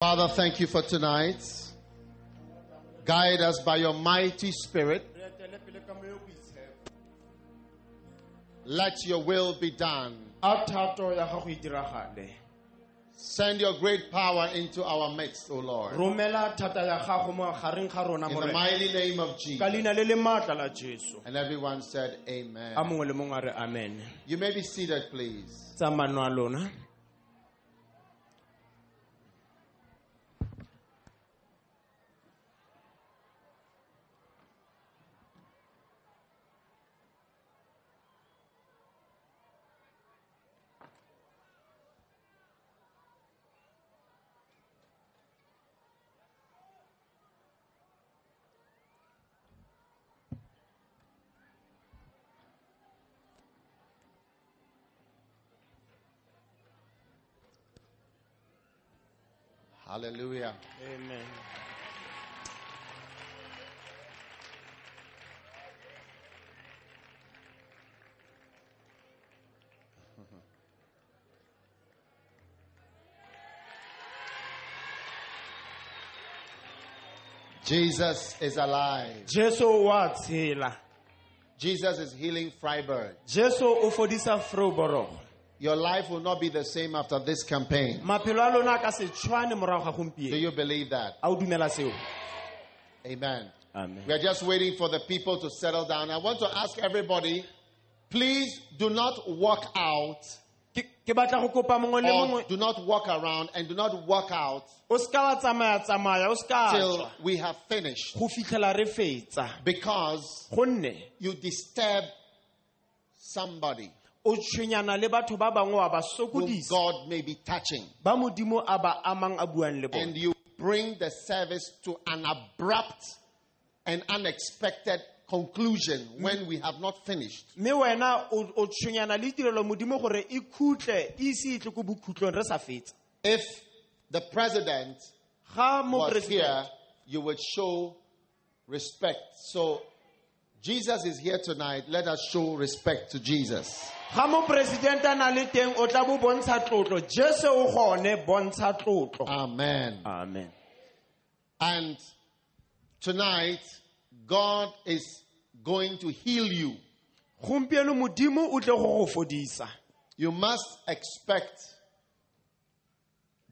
Father, thank you for tonight. Guide us by your mighty spirit. re etele pele ka moya o boitshepo Let your will be done. a thato ya gago diragale Send your great power into our midst, O Lord. romela thata ya gago mo gareng ga rona In the mighty name of Jesus. leina le le maatla la jesu And everyone said, Amen. a mongwe le mongwe a re amen You may be seated, please. Hallelujah. amen Jesus is alive. jesu wa tshela Jesus is healing Vryburg. jesu o fodisa froborogo Your life will not be the same after this campaign. maphelo a lona a ka se tshwane morago ga Do gompieno you believe that? a o dumela seo Amen. amen We are just waiting for the people to settle down. I want to ask everybody, please do not walk out ke ke batla go kopa mongwe le or mongwe do not walk around and do not walk out o seka wa tsamaya tsamaya o seka till tswa we have finished go fitlhela re fetsa because gonne you disturb somebody o tshwenyana le batho ba bangwe wa ba whom sokodisa. God may be touching. Ba modimo a ba amang a buang le and you bring the service to an abrupt and unexpected conclusion when we have not finished. mme wena o o tshwenyana le tirelo modimo gore khutle ise tle ko bokhutlong re sa fetsa If the president was here, you would show respect. So Jesus is here tonight. Let us show respect to Jesus. ga moporesidente a na le teng o tla bo bontsha tlotlo jesu o gone bontsha tlotlo Amen. amen And tonight, God is going to heal you. gompieno modimo o tle go go fodisa You must expect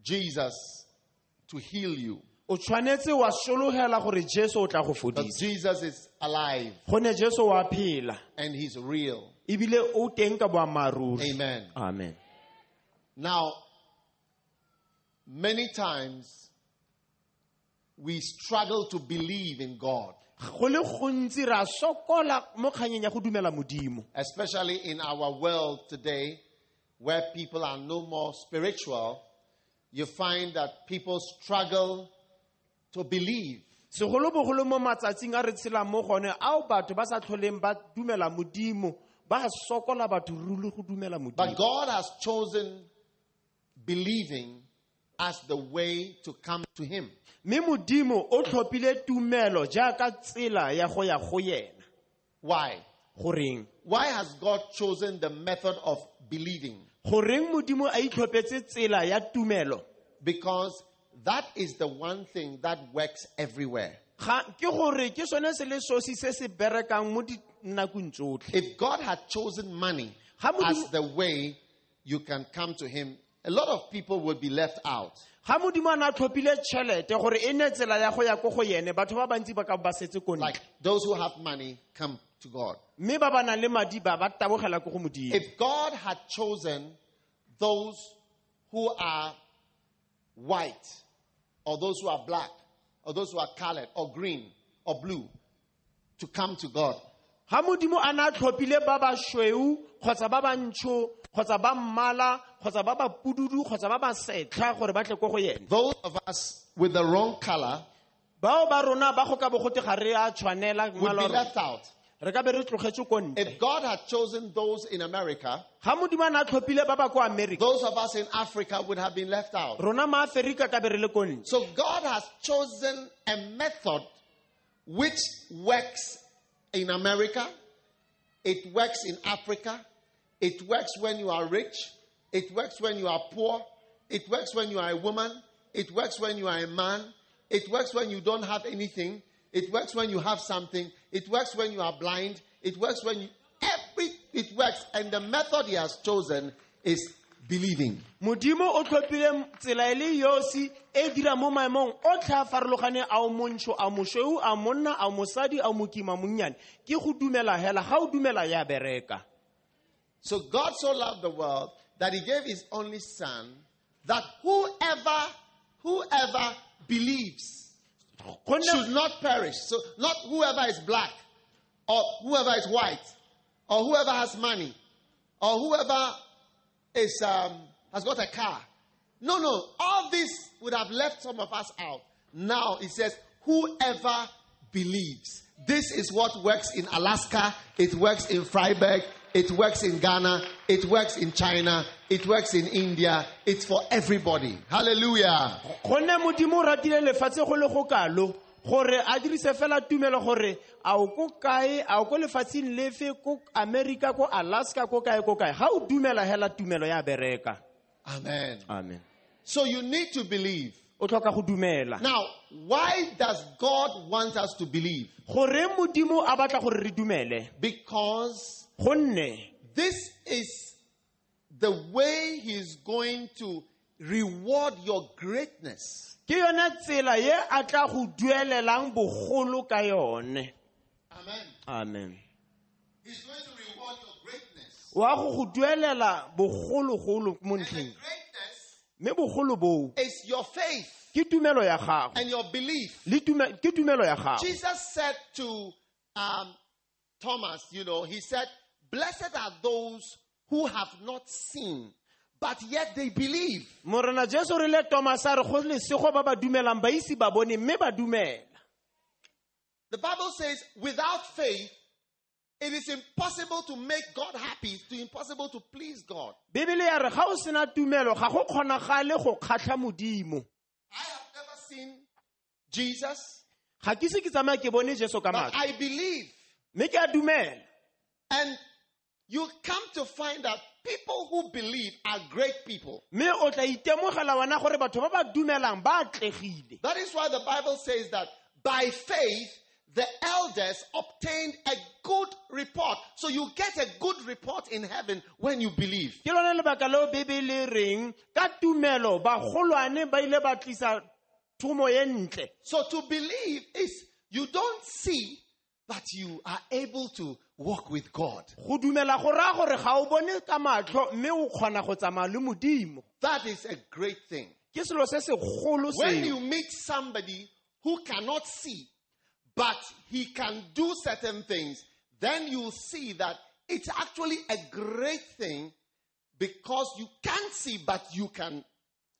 Jesus to heal you. O tshwanetse wa sologela gore jesu o tla go But fodisa Jesus is alive gone jesu wa phela and he's real. ebile o teng ka boammaaruri Amen. amen Now, many times we struggle to believe in God, go le gontsi ra sokola mo kganyeng ya go dumela modimo especially in our world today where people are no more spiritual. You find that people struggle to believe. segolobogolo mo matsatsing a re tshelang mo gone ao batho ba sa tlholeng ba dumela modimo ba sokola batho ruri go dumela But modimo God has chosen believing as the way to come to Him. mme modimo o tlhophile tumelo jaaka tsela ya go ya go yena Why? goreng Why has God chosen the method of believing? goreng modimo a itlhophetse tsela ya tumelo Because that is the one thing that works everywhere. ga ke gore ke sone se le sosi se se berekang mo dinakong tsotlhe If God had chosen money as the way you can come to Him, a lot of people would be left out. ga modimo a ne a tlhophile tšhelete gore ne tsela ya go ya ko go ene batho ba bantsi ba ka ba setse ko ntle Like those who have money come to God. mme ba ba nang le madi ba ba tabogela ko go modimo If God had chosen those who are white, or those who are black, or those who are colored, or green, or blue, to come to God, ga modimo a ne a tlhophile ba ba sweu kgotsa ba ba ntsho kgotsa ba mmala kgotsa ba ba pududu kgotsa ba ba setlha gore ba tle ko go yena those of us with the wrong color bao ba rona ba go ka bo gote ga re a tshwanela would mmala be wa rona. left out. Re ka be re tlogetse ko ntle If God had chosen those in America, ga modimo a ne a tlhophile ba ba ko america those of us in Africa would have been left out. rona maaferika ka be re le ko ntle So God has chosen a method which works in America, it works in Africa, it works when you are rich, it works when you are poor, it works when you are a woman, It works when you are a man. It works when you don't have anything. It works when you have something. It works when you are blind. It works when you. Every. It works. And the method he has chosen is believing. modimo o tlhophile tsela e le yosi e dira mo maemong otlhe a farologane a o montsho a mosweu a monna a mosadi a mokima monnyane ke go dumela hela ga o dumela ya bereka So God so loved the world that he gave his only son that whoever, whoever believes should not perish. So not whoever is black or whoever is white or whoever has money or whoever is um, has got a car. No, no. All this would have left some of us out. Now it says whoever believes. This is what works in Alaska. It works in Vryburg. It works in Ghana. It works in China. It works in India. It's for everybody. Hallelujah. gonne modimo o ratile lefatshe go le go kalo gore a dirise fela tumelo gore a o ko kae a o ko lefatsheng lefe ko america ko alaska ko kae ko kae ga o dumela hela tumelo ya bereka Amen. amen So you need to believe. o tlhoka go dumela Now, why does God want us to believe? gore modimo a batla gore re dumele Because gonne this is the way He's going to reward your greatness. ke yone tsela ye a tla go duelelang bogolo ka yone Amen. amen He's going to reward your greatness. wa go go duelela bogologolo mo And the ntlheng greatness mme bogolo boo is your faith ke tumelo ya gago and your belief. le tume- ke tumelo ya gago Jesus said to um, Thomas, you know, he said, Blessed are those who have not seen, but yet they believe. morena jesu re le thomas a re go lesego ba ba dumelang ba ise ba bone mme ba dumela The Bible says, without faith, it is impossible to make God happy. It's impossible to please God. bebele ya re ga o sena tumelo ga go kgonagale go kgatlha modimo I have never seen Jesus, ga ke se ke tsamaya ke bone jesu ka but matlho I believe. mme ke a dumela And you come to find that people who believe are great people. mme o tla itemogela wena gore batho ba ba dumelang ba atlegile That is why the Bible says that by faith, the elders obtained a good report. So you get a good report in heaven when you believe. ke lone lebaka leo bebele reng ka tumelo bagolwane ba ile ba tlisa thomo ye ntle So to believe is you don't see, but you are able to walk with God. go dumela go raya gore ga o bone ka matlho mme o kgona go tsamaya le modimo That is a great thing. ke selo se segolo When you meet somebody who cannot see, but he can do certain things, then you see that it's actually a great thing because you can't see, but you can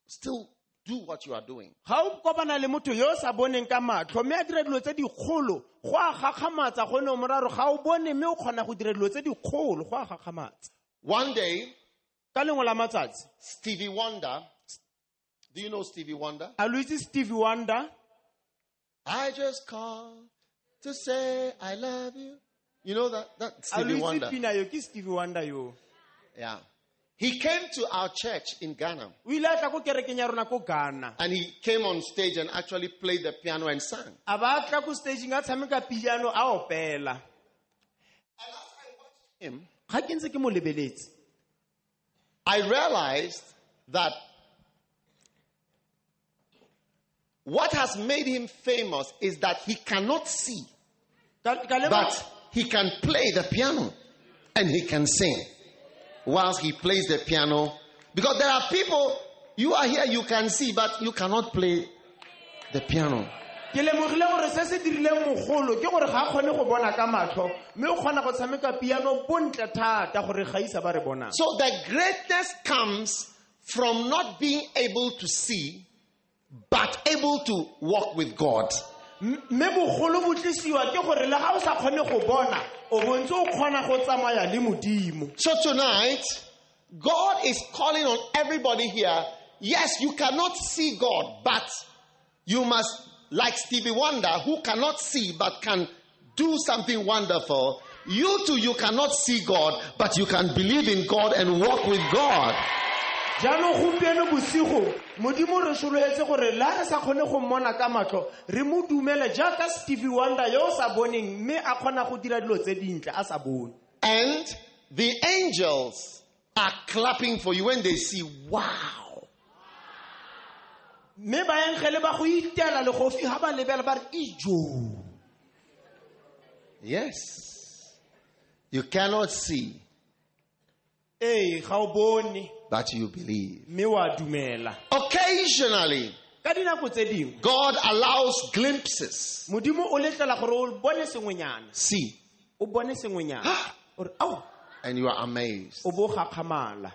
still do what you are doing. ga o kopana le motho yo o sa boneng ka matlho mme a dira dilo tse dikgolo go a gakgamatsa gonne o moraro ga o bone mme o kgona go dira dilo tse dikgolo go a gakgamatsa One day, ka lengwe la matsatsi Stevie Wonder, do you know Stevie Wonder? a lo itse stevie wonder I just called to say I love you. You know that? That a lo Stevie itse Wonder. pina yo ke stevie wonder yo Yeah. He came to our church in Ghana. O ile a tla ko kerekeng ya rona ko ghana. And he came on stage and actually played the piano and sang. a ba tla ko stageng a tshameka piano a opela. Him, ga ke ntse ke mo lebeletse. I realized that what has made him famous is that he cannot see, Ka- ka leba- but he can play the piano and he can sing whilst he plays the piano. Because there are people, you are here, you can see, but you cannot play the piano. ke lemogile gore se se dirileng mogolo ke gore ga a kgone go bona ka matlho mme o kgona go tshameka piano bontle thata gore ga isa ba re bonang So the greatness comes from not being able to see, but able to walk with God. Mme bogolo bo tlisiwa ke gore le ga o sa kgone go bona So tonight, God is calling on everybody here. Yes, you cannot see God, but you must, like Stevie Wonder, who cannot see but can do something wonderful. You too, you cannot see God, but you can believe in God and walk with God. Jaanong gompieno bosigo modimo re sologetse gore le a re sa kgone go mmona ka matlho re mo dumele jaaka stevie wonder yo o sa boneng mme a kgona go dira dilo tse dintle a sa bone And the angels are clapping for you when they see, wow. mme baenkgele ba go itela legofi ga ba lebela ba re ijo Yes. You cannot see, ee ga o bone but you believe. mme wa dumela. Occasionally, ka dinako tse dingwe God allows glimpses. modimo o letlela gore o bone sengwenyana. See, o bone sengwenyana. Ore ao and you are amazed. o bo o gakgamala.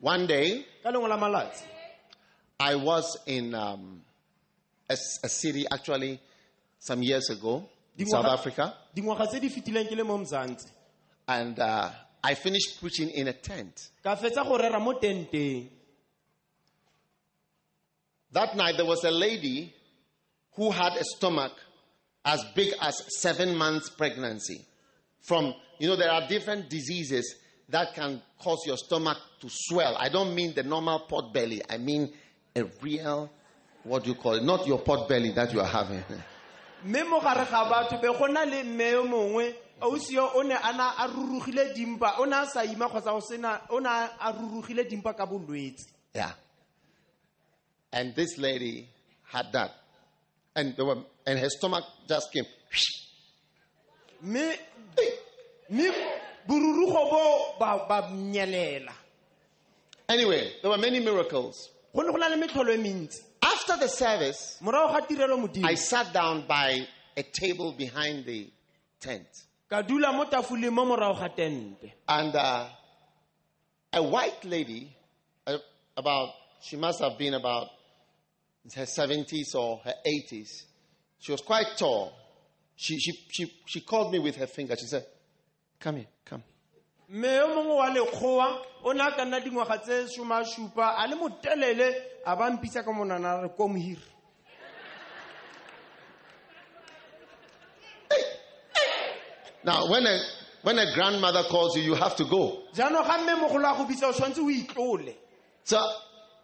One day, ka lengwe la malatsi I was in um, a, a city actually some years ago in South Africa, dingwaga tse di fetileng ke le mo mzantsi and uh, I finished preaching in a tent. ka fetsa go rera mo tenteng That night, there was a lady who had a stomach as big as seven months pregnancy. From, you know, there are different diseases that can cause your stomach to swell. I don't mean the normal pot belly, I mean a real, what do you call it? Not your pot belly that you are having. mme mo gare ga batho be go na le mme yo mongwe ausio o ne a na a rurugile dimpa o ne a sa ima kgotsa o sena o ne a rurugile dimpa ka bolwetse Yeah. And this lady had that. And, there were, and her stomach just came. mme mme borurugo bo ba ba nyelela Anyway, there were many miracles. go ne go na le metlholo e mentsi After the service, morago ga tirelo modimo I sat down by a table behind the tent. Ka dula mo tafoleng mo morago ga tente And uh, a white lady, uh, about, she must have been about her 70s or her 80s. She was quite tall. She, she, she, she called me with her finger. She said, Come here, come. mme yo mongwe wa lekgowa o ne a ka nna dingwaga tse šomašupa a le motelele a ba mpitsa ka monana a re ko mohiri Now, when a, when a grandmother calls you, you have to go. jaanong ga mme mogolo a go bitsa o tshwanetse o itlole So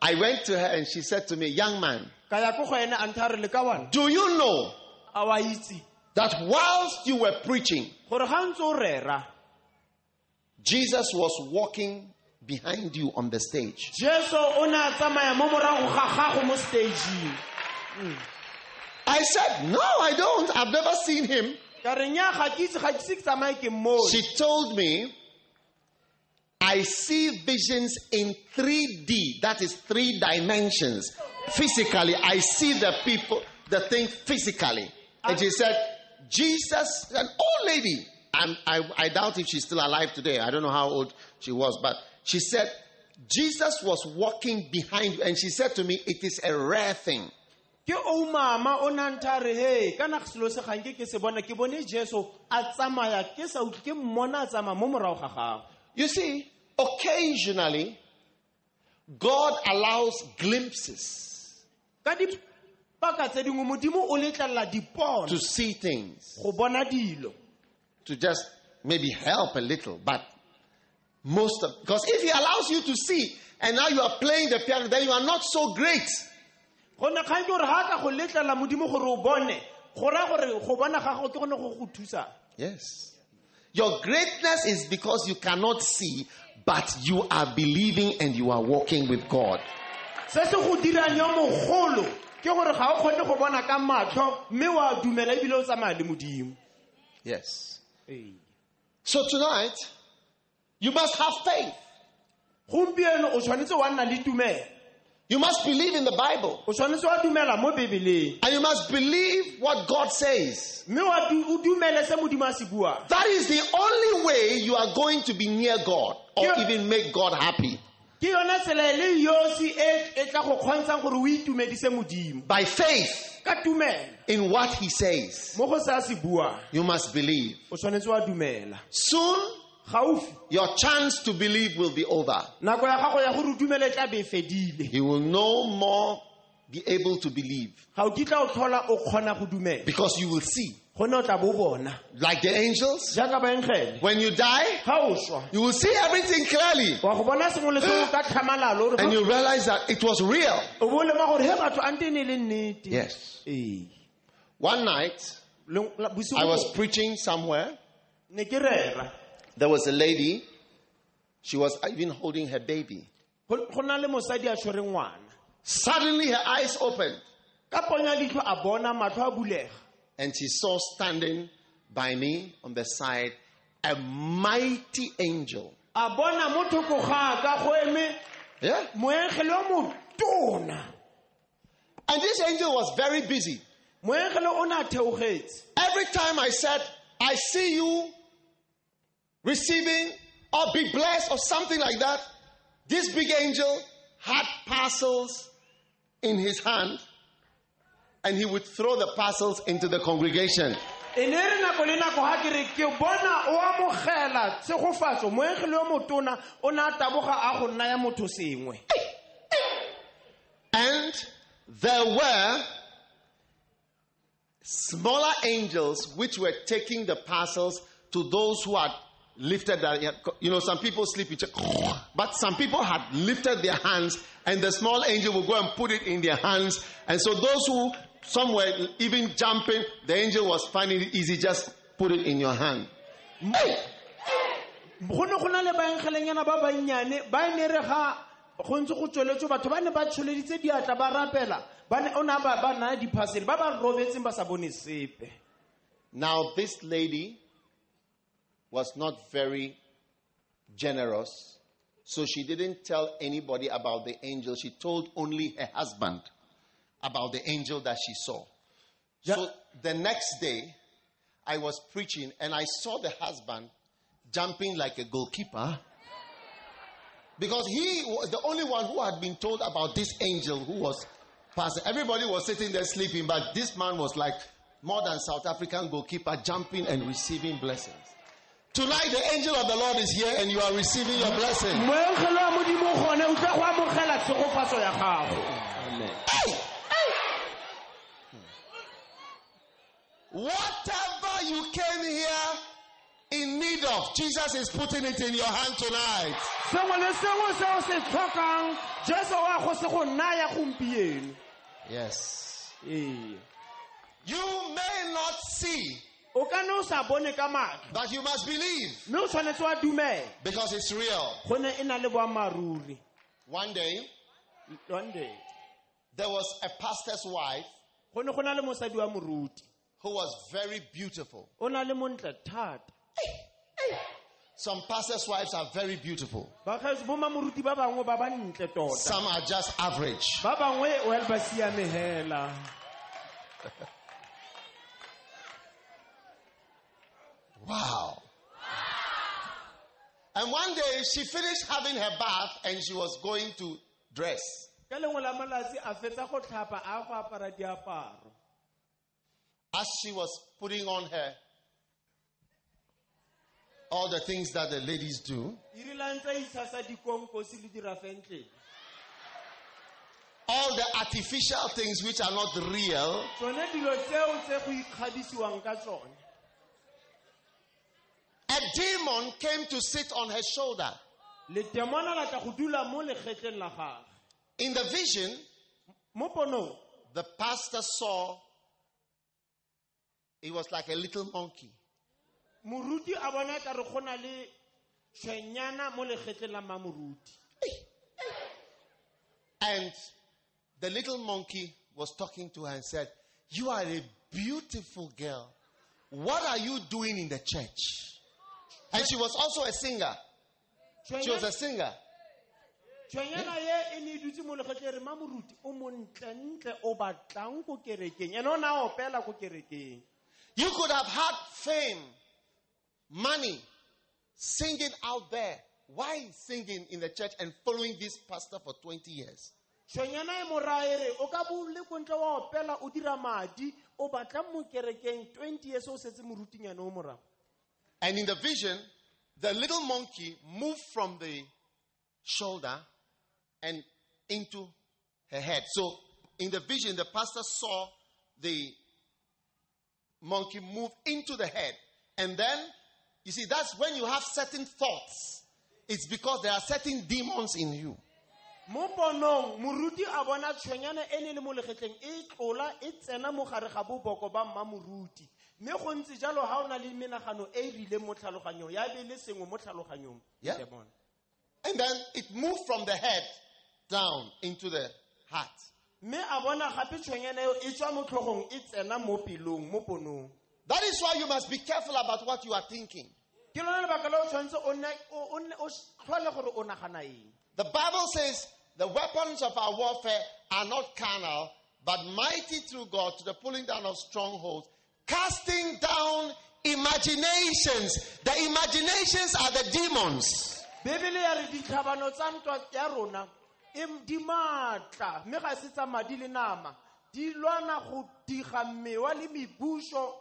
I went to her and she said to me, Young man, ka ya ko go ene a ntha a re le ka wana do you know a wa itse that whilst you were preaching, gore ga ntse o rera Jesus was walking behind you on the stage? jesu o ne a tsamaya mo morago ga gago mo stageng I said, No, I don't. I've never seen him. She told me, I see visions in 3D, that is three dimensions. Physically, I see the people, the thing physically. And she said, Jesus, an old lady, I, I doubt if she's still alive today. I don't know how old she was, but she said, Jesus was walking behind you. And she said to me, It is a rare thing. Ke o mama o na re he kana selo se gang ke ke se bona ke bone jesu a tsamaya ke sa utlwe ke mmona a tsamaya mo morago ga gago. You see, occasionally, God allows glimpses ka dipaka tse dingwe modimo o letlelela dipono to see things, go bona dilo. To just maybe help a little, but most of because if He allows you to see and now you are playing the piano, then you are not so great. Gone kgang ke gore ga ka go letlela modimo gore o bone go raya gore go bona gago ke gone go go thusa Yes. Your greatness is because you cannot see, but you are believing and you are walking with God. se se go dirang yo mogolo ke gore ga o kgone go bona ka matlho mme wa dumela ebile o tsamaya le modimo Yes. So tonight, you must have faith. gompieno o tshwanetse wa nna le tumelo You must believe in the Bible. o tshwanetse wa dumela mo bebeleng And you must believe what God says. mme wa du- o dumele se modimo a se buang That is the only way you are going to be near God or even make God happy. ke yona tsela le yosi tla go kgontshang gore o itumedise modimo By faith in what He says, mo go se a se buang you must believe. o tshwanetse wa dumela Soon, your chance to believe will be over. nako ya gago ya gore o dumele tla be fedile You will no more be able to believe ga o kitla o tlhola o kgona go dumela because you will see. go ne o tla bo bona like the angels. When you die, ga o swa you will see everything clearly. wa go bona sengwe le sengwe ka tlhamalalo And you realize that it was real. o bo lema gore he batho ante ne le nnete Yes. One night, Le- la- bosigo I was preaching somewhere. Ne ke rera There was a lady. She was even holding her baby. go go na le mosadi a tshwereng ngwana Suddenly, her eyes opened ka ponya leitlho a bona matlho a bulega and she saw standing by me on the side a mighty angel. a bona mo thoko ga ka go eme Yeah. moengele o motona And this angel was very busy. moengele o ne a theogetse Every time I said, I see you receiving or be blessed or something like that, this big angel had parcels in his hand and he would throw the parcels into the congregation. ne re nako le nako ga ke re ke bona o amogela tshegofatso moengele yo motona o ne a taboga a go naya motho sengwe And there were smaller angels which were taking the parcels to those who had lifted their you know some people sleep but some people had lifted their hands and the small angel will go and put it in their hands. And so those who some were even jumping the angel was finding it easy just put it in your hand. Hey! go ne go na le baengelenyana ba bannyane ba ne re ga go ntse go batho ba ne ba tsholeditse diatla ba rapela o ne ba naya diphasele ba ba robetseng ba sa bone sepe. Now, this lady was not very generous, so she didn't tell anybody about the angel. She told only her husband about the angel that she saw. So the next day, I was preaching and I saw the husband jumping like a goalkeeper because he was the only one who had been told about this angel who was passing. Everybody was sitting there sleeping, but this man was like more than South African goalkeeper jumping and receiving blessings. Tonight, the angel of the Lord is here and you are receiving your blessing. moengele wa modimo gone o tla go amogela tshegofatso ya gago Whatever you came here in need of, Jesus is putting it in your hand tonight. sengwe le sengwe se o se tlhokang jesu wa go se go naya gompieno Yes. You may not see, o ka ne o sa bone ka matlho but you must believe. Mme o tshwanetse wa dumela. Because it's real. go ne na le boammaaruri. One day, one day. there was a pastor's wife go ne go na le mosadi wa moruti. who was very beautiful. o na le montle thata. Some pastors' wives are very beautiful. bagaetso bo mamoruti ba bangwe ba ba ntle tota. Some are just average. ba bangwe well ba siame hela Wow. And one day she finished having her bath and she was going to dress. ka lengwe la malatsi a fetsa go tlhapa a go apara diaparo. As she was putting on her all the things that the ladies do, irilang tsa itshasa dikonkosi le dirafentlele all the artificial things which are not real, tsone dilo tseo tse go ikgadisiwang ka tsone a demon came to sit on her shoulder. letemona la tla go dula mo legetleng la gage In the vision, the pastor saw it was like a little monkey. moruti a bona ka re go na le tshwenyana mo legetleng la mamoruti And the little monkey was talking to her and said, You are a beautiful girl. What are you doing in the church? And she was also a singer. She was a singer. tshwenyana ye e ne e dutse mo legetleng re mamoruti o montlentle o batlang ko kerekeng ene o ne a opela ko kerekeng You could have had fame, money, singing out there. Why singing in the church and following this pastor for 20 years? tshwenyana e morae re o ka bo le kontle wa opela o dira madi o batla mo kerekeng 20 years o setse morutinyane o morago And in the vision, the little monkey moved from the shoulder and into her head. So in the vision, the pastor saw the monkey move into the head. And then, you see, that's when you have certain thoughts. It's because there are certain demons in you. mo ponong moruti a bona tshwenyana e ne le mo legetleng e tlola e tsena mo gare ga boboko ba mma moruti mme go ntse jalo ga o na le menagano e e rileng mo tlhaloganyong ya be le sengwe mo tlhaloganyong Yeah. And then it moved from the head down into the heart. mme a bona gape tshwenyana eo e tswa mo tlhogong e tsena mo pelong mo ponong That is why you must be careful about what you are thinking. ke lona lebaka le o tshwanetse o nne- o- o nne- o tlhole gore o nagana eng The Bible says the weapons of our warfare are not carnal, but mighty through God to the pulling down of strongholds, casting down imaginations. The imaginations are the demons. bebele ya re ditlhabano tsa ntwa ya rona di maatla mme ga se tsa madi le nama di lwana go diga mmewa le mebuso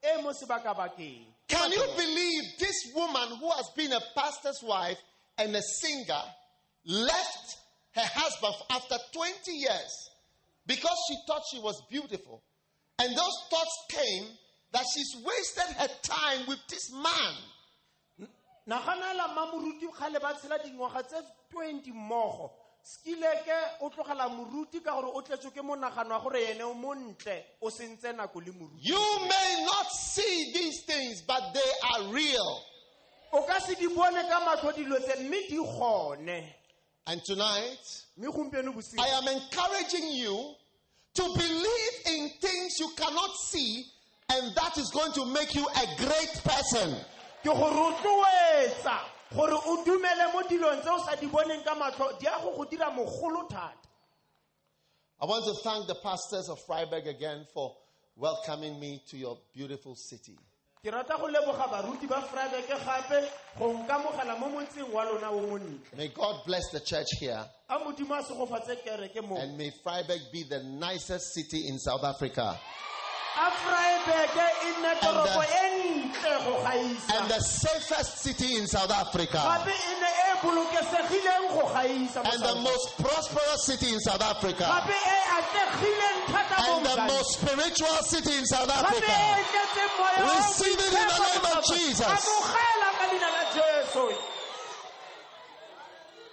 e mo sebakabakeng Can you believe this woman who has been a pastor's wife and a singer left her husband after 20 years because she thought she was beautiful? And those thoughts came that she's wasted her time with this man. naganela mmamoruti gale ba tshela dingwaga tse 20 mmogo skileke o tlogela moruti ka gore o tletswe ke monagano wa gore ene o montle o sentse nako le moruti You may not see these things, but they are real. o ka se di bone ka matlho dilo tse mme di gone And tonight, mme gompieno bosigo I am encouraging you to believe in things you cannot see, and that is going to make you a great person. ke go rotloetsa gore o dumele mo dilong tse o sa di boneng ka matlho di a go go dira mogolo thata I want to thank the pastors of Vryburg again for welcoming me to your beautiful city. Ke rata go leboga baruti ba gape go nkamogela mo motseng wa lona o montle. May God bless the church here, a modimo a kereke mo and may Vryburg be the nicest city in South Africa. A fraebeke e nne toropo And e ntle go gaisa. and the safest city in South Africa. Gape e ne bolokesegileng go gaisa mo and the most prosperous city in South Africa gape atlegileng thata mo and the most spiritual city in South Africa. tletseng moya wa Receive it in the name of Jesus. amogela ka leina la jesu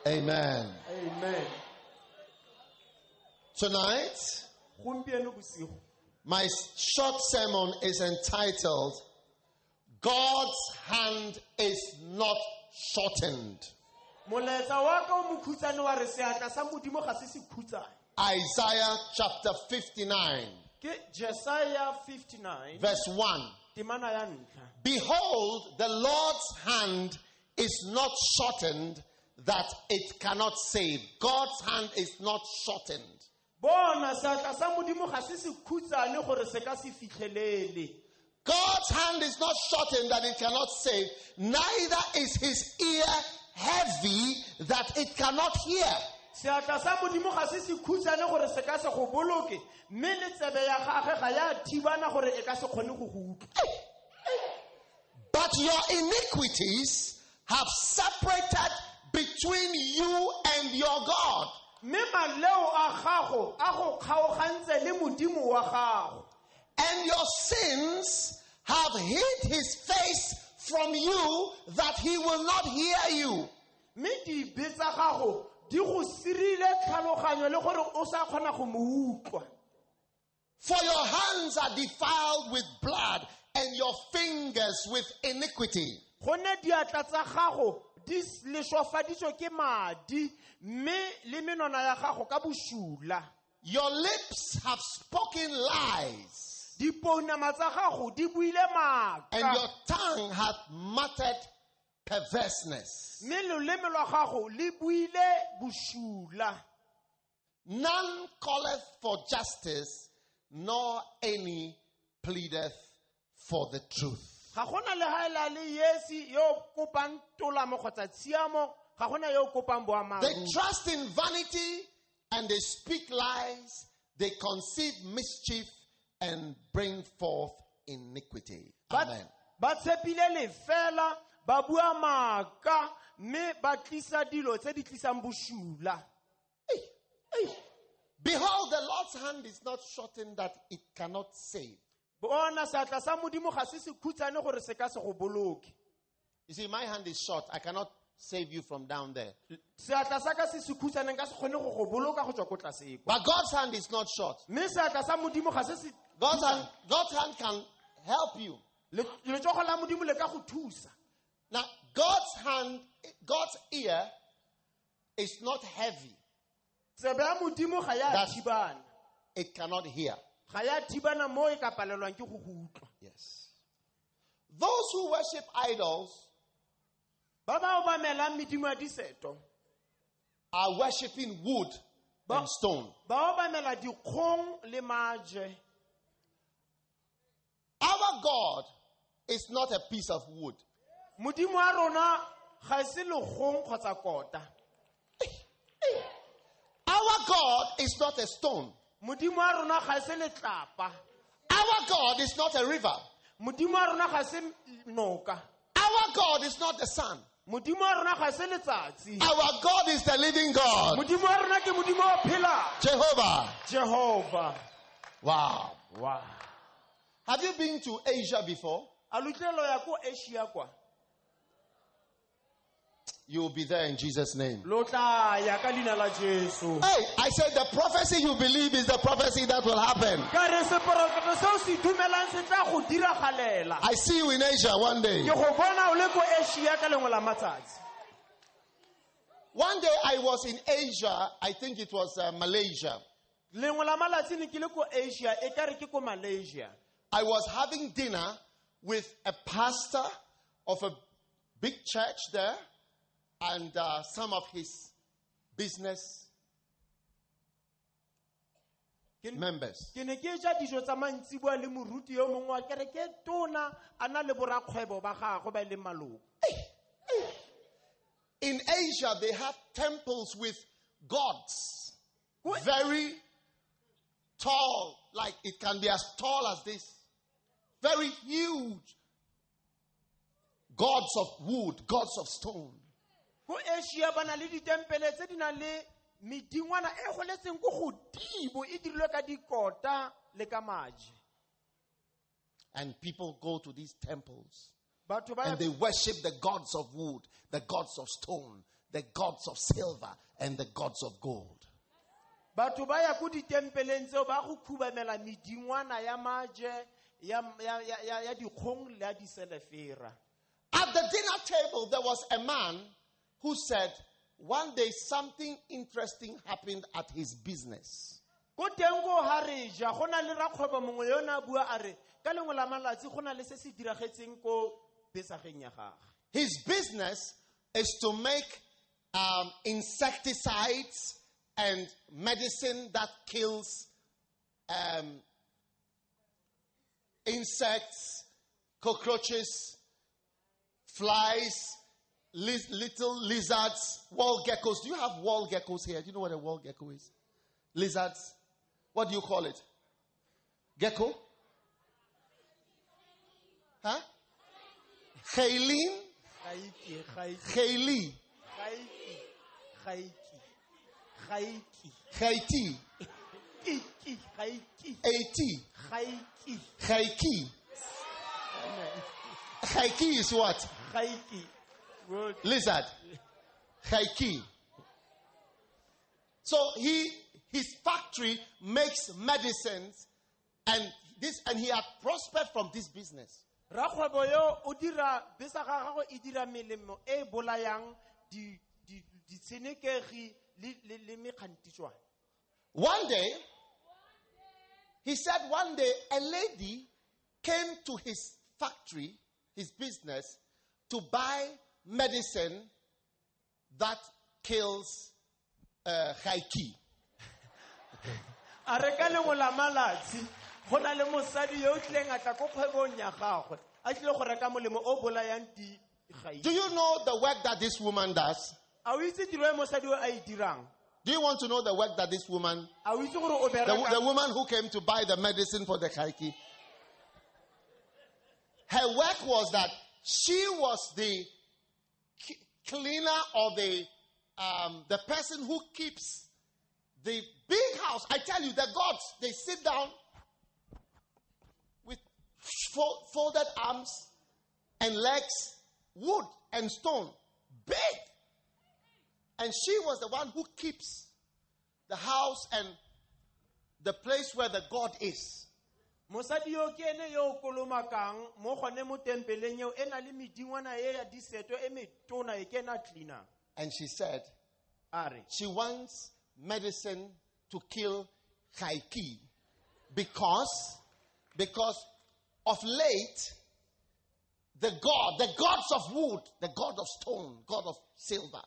Amen. amen Tonight, my short sermon is entitled God's hand is not shortened. Molaetsa wa ka o mokhutsane wa re seatla sa modimo ga se se khutsane Isaiah chapter 59, ke jesaja 59 verse 1. temana ya ntlha Behold, the Lord's hand is not shortened that it cannot save. God's hand is not shortened. bona seatla sa modimo ga se se khutsane gore se ka se fitlhelele God's hand is not shortened that it cannot save, neither is his ear heavy that it cannot hear. seatla sa modimo ga se se khutsane gore se ka se go boloke mme le tsebe ya ga ya thibana gore e ka se kgone go go utlwa But your iniquities have separated between you and your God. mme maleo a gago a go kgaogantse le modimo wa gago And your sins have hid his face from you that he will not hear you. mme dibe tsa gago di go sirile tlhaloganyo le gore o sa kgona go mo utlwa For your hands are defiled with blood and your fingers with iniquity. gonne diatla tsa gago di s- ke madi mme le menwana ya gago ka bosula Your lips have spoken lies, dipounama tsa gago di buile and your tongue hath muttered perverseness. mme loleme lwa gago le buile bosula None calleth for justice, nor any pleadeth for the truth. ga gona le ga le yesi yo o kopang tolamo kgotsa tshiamo ga gona yo o kopang They trust in vanity and they speak lies, they conceive mischief and bring forth iniquity. Amen. ba tshepile lefela ba bua maaka mme ba tlisa dilo tse di tlisang bosula Behold, the Lord's hand is not shortened that it cannot save. bona seatla sa modimo ga se sekhutsane gore se ka se go boloke You see, my hand is short. I cannot save you from down there. seatla sa ka se sekhutsaneng ka se kgone go go boloka go tswa ko tlase kwa But God's hand is not short. mme seatla sa modimo ga se se God's hand, God's hand can help you. Le- letsogo la modimo le ka go thusa Now, God's hand, God's ear is not heavy. tsebe ya modimo ga ya That's- thibana It cannot hear. ga ya thibana mo e ka palelwang ke go go utlwa Yes. Those who worship idols ba bao ba melang medimo ya diseto are worshiping wood Ba- and stone. bao ba mela dikgong le maje Our God is not a piece of wood. modimo wa rona ga se legong kgotsa kota Our God is not a stone. modimo wa rona ga se letlapa Our God is not a river. modimo wa rona ga se noka Our God is not the sun. Modimo wa rona ga se letsatsi Our God is the living God. modimo wa rona ke modimo o phelang Jehovah. Wow. wow Have you been to Asia before? a lotlelo ya ko asia kwa You will be there in Jesus' name. lo tla ya ka leina la jesu Hey, I said the prophecy you believe is the prophecy that will happen. ka re seporofeta seo se dumelang se tla go diragalela I see you in Asia one day. ke go bona o le ko asia ka lengwe la matsatsi One day I was in Asia, I think it was uh, Malaysia. lengwe la malatsi ne ke le ko asia ka re ke ko malaysia I was having dinner with a pastor of a big church there and uh, some of his business members. ke ne ke ja dijo tsa mantsibua le moruti yo mongwe wa kere tona a na le borakgwebo ba gagwe ba e leng maloko In Asia, they have temples with gods. What? Very tall, like it can be as tall as this. Very huge. Gods of wood, gods of stone. Asia ba na le ditempele tse di nang le medingwana e goletseng ko godimo e dirilwe ka dikota le ka maje. And people go to these temples. And they worship the gods of wood, the gods of stone, the gods of silver, and the gods of gold. batho ba ya ko ditempeleng tseo ba go khubamela medingwana ya maje ya, ya, ya, ya, ya dikgong le ya diselefera. At the dinner table, there was a man who said, One day something interesting happened at his business. ko teng ko ha re ja go na le rakgwebo mongwe yo na bua a re ka lengwe la malatsi go na le se se diragetseng ko besageng ya gage His business is to make um, insecticides and medicine that kills um, insects, cockroaches, flies, little lizards, wall geckos. Do you have wall geckos here? Do you know what a wall gecko is? Lizards. What do you call it? Gecko? Huh? Hailin? gaiki gaiki Haili? gaiki gaiki Haiti? gaiki gaiki Haiti? gaiki Haiki? Haiki is what? gaiki Lizard. Haiki. So he his factory makes medicines and this and he had prospered from this business. rakgwebo yo o dira besa ga gagwe e dira melemo e bolayang di- di- ditshenekegi le- le le One day, he said one day a lady came to his factory, his business, to buy medicine that kills uh, haiki. a re ka lengwe la malatsi go na le mosadi yo o tlileng a tla ko kgwebong ya gagwe a tlile go reka molemo o bolayang di Do you know the work that this woman does? a o itse tiro e mosadi o a e dirang Do you want to know the work that this woman, a o itse gore o the, bereka the woman who came to buy the medicine for the haiki, her work was that she was the cleaner or the um, the person who keeps the big house. I tell you, the gods they sit down with folded arms and legs, wood and stone, big. And she was the one who keeps the house and the place where the God is. Mosadi yo ke ene yo o kolomakang mo gone mo tempeleng eo e na le medingwana e ya diseto e metona e ke ena cleanang And she said a re? she wants medicine to kill Haiki because because of late the god the gods of wood the god of stone god of silver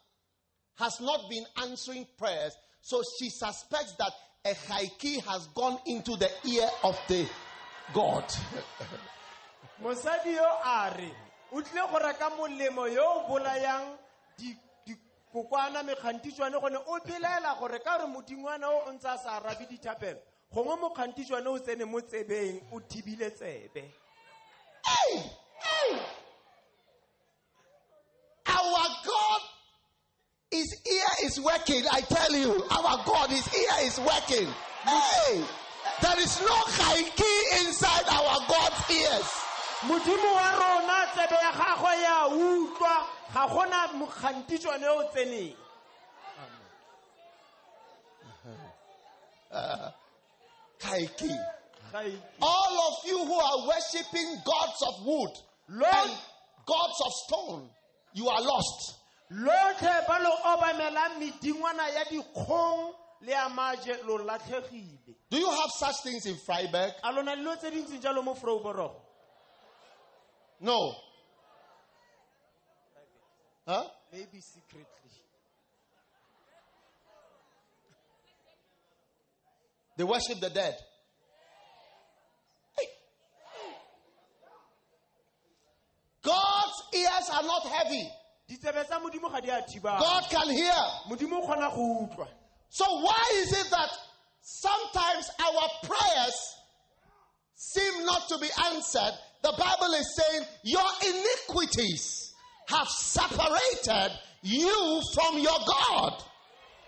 has not been answering prayers. So she suspects that a Haiki has gone into the ear of the god. Mosadi yo a re o tlile go reka molemo yo o bolayang di- dikokwana mekgantitšwane gone o belaela gore ka gore modingwana o o ntse a sa arabe dithapelo gongwe mokgantitšwane o tsene mo tsebeng o thibile tsebe. Our god his ear is working i tell you. Our god his ear is working. Hey there is no Haiki inside our god's ears. Modimo wa rona tsebe ya gagwe ya utlwa ga gona o o tseneng. Uh, Haiki. All of you who are worshiping gods of wood and gods of stone you are lost. Lotlhe ba lo obamelang medingwana ya dikgong le ya maje lo latlhegile. Do you have such things in Vryburg? A lona dilo tse dintseng jalo mo frauborogo no. Huh? Maybe secretly. They worship the dead. God's ears are not heavy. Ditsebe tsa modimo ga di a thibana god can hear modimo o kgona go utlwa So why is it that sometimes our prayers seem not to be answered? The Bible is saying your iniquities have separated you from your God.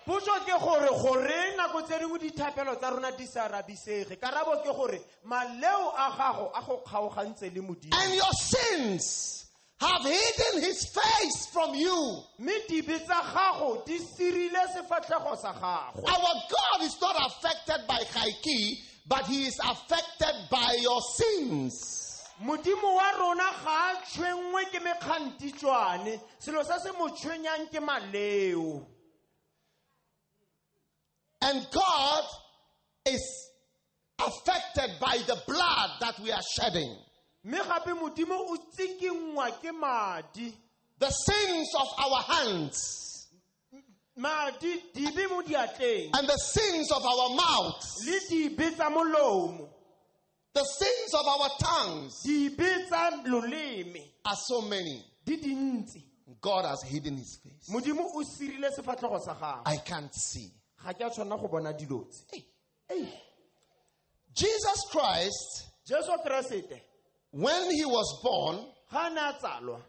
potso ke gore goreng nako tse dingwe dithapelo tsa rona di sa arabisege karabo ke gore maleo a gago a go kgaogantse le modimo And your sins have hidden his face from you. mme dibe tsa gago di sirile sefatlhego sa gago Our God is not affected by Haiki, but he is affected by your sins. modimo wa rona ga a tshwenngwe ke mekgantitšwane selo se se mo tshwenyang ke maleo And God is affected by the blood that we are shedding. Mme gape modimo o tsikingwa ke madi. The sins of our hands madi dibe mo diatleng. and the sins of our mouths, le dibe tsa molomo. The sins of our tongues are so many. God has hidden his face. modimo o sirile sefatlhego sa gago I can't see. ga ke a tshwanela go bona dilo tse. Ei, Jesus Christ, jesu keresete when he was born, ga a ne a tsalwa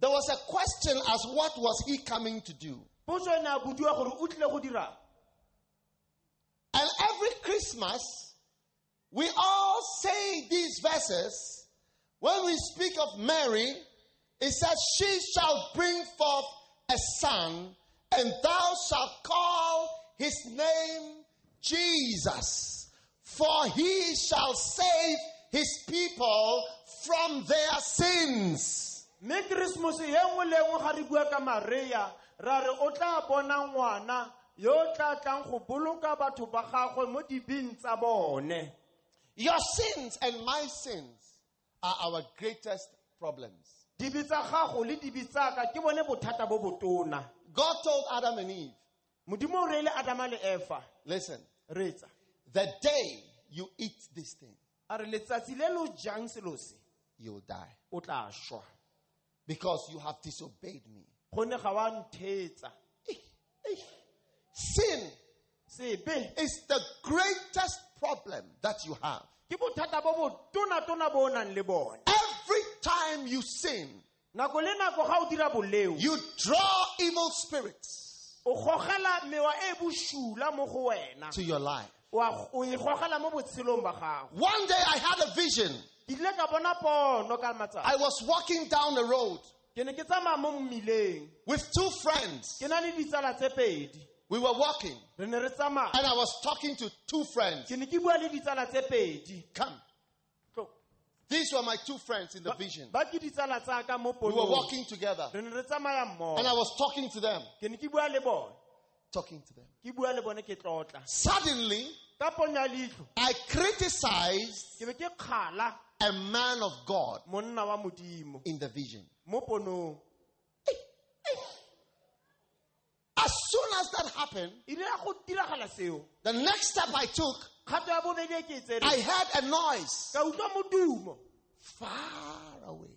there was a question as what was he coming to do? potso ne a bodiwa gore o tlile go dirang And every Christmas, we all say these verses. When we speak of Mary, it says, She shall bring forth a son, and thou shalt call his name Jesus, for he shall save his people from their sins. mme keresemose ye nngwe le nngwe ga re bua ka ra re o tla bona ngwana yo o tla tlang go boloka batho ba gagwe mo dibeng tsa bone Your sins and my sins are our greatest problems. dibe tsa gago le dibe tsaka ke bone bothata bo botona God told Adam and Eve, modimo o reile adama le efa Listen, reetsa the day you eat this thing, a re letsatsi le lo jang selo se you'll die. o tla šwa Because you have disobeyed me. gonne ga wa nthetsa Sin sebe is the greatest problem that you have. ke bothata bo botona-tona bo o nang le bone Every time you sin, nako le nako ga o dira boleo you draw evil spirits o gogela mewa e bošula mo go wena to your life. Wa- o gogela mo botshelong ba gago. One day I had a vision. Ke ile ka bona pono ka matsatsi. I was walking down the road ke ne ke tsamaya mo mmileng. with two friends. ke na le ditsala tse pedi. We were walking, re ne re tsamaya. And I was talking to two friends. ke ne ke bua le ditsala tse pedi. Come. These were my two friends in the vision. ba ke ditsala tsa ka mo We were walking together, re ne re tsamaya and I was talking to them, ke ne ke bua le bone talking to them. ke bua le bone ke tlotla. Suddenly, ka ponya leitlho I criticized ke be ke kgala a man of God monna wa modimo. in the vision. Eh, eh. As soon as that happened, ile ya go diragala seo. the next step I took, kgato ya bobedi ke tsere. I heard a noise. Ka utlwa modumo. Far away,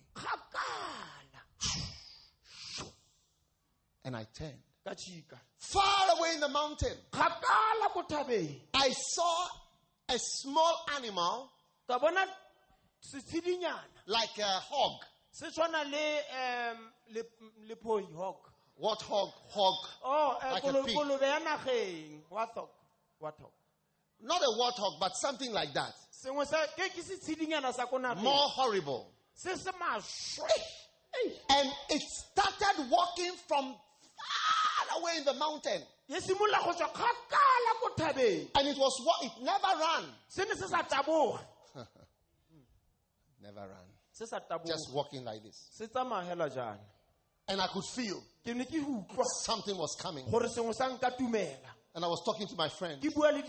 and I turned. Far away in the mountain, kgakala ko thabeng I saw a small animal ka bona setshedinyana like a hog. se tshwana le le phoi hog What hog? Hog. oh eh, Like a pig. ya nageng warthog warthog Not a warthog, but something like that. sengwe sa ke ke setshedinyana sa ko nageng More horrible. se se maswe And it started walking from far away in the mountain. ye simolola go tswa kgakala ko thabeng And it was what it never ran. se ne se sa taboga Never ran. se sa taboga Just walking like this. se tsamaya hela jaana And I could feel ke ne ke utlwa something was coming. gore sengwe sa nka tumela And I was talking to my friend. ke bua le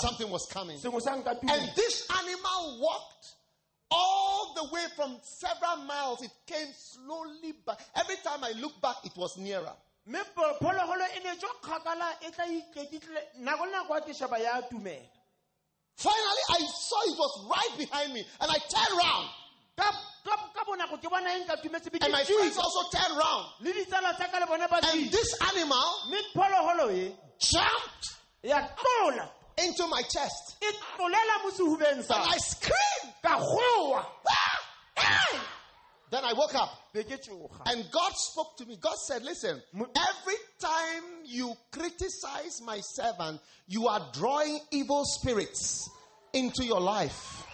Something was coming. sengwe sa nka And this animal walked all the way from several miles. It came slowly back. Every time I looked back, it was nearer. Mme phologolo e ne tswa kgakala e tla iketlitle nako le nako a ke sheba ya tumela Finally, I saw it was right behind me. And I turned be And my friends also turned around. le ditsala tsa ka le bone ba And this animal jumped into my chest. tlolela mo sehubeng And I screamed. Then I woke up. tsoga oh, And God spoke to me. God said, Listen, every time you criticize my servant, you are drawing evil spirits into your life.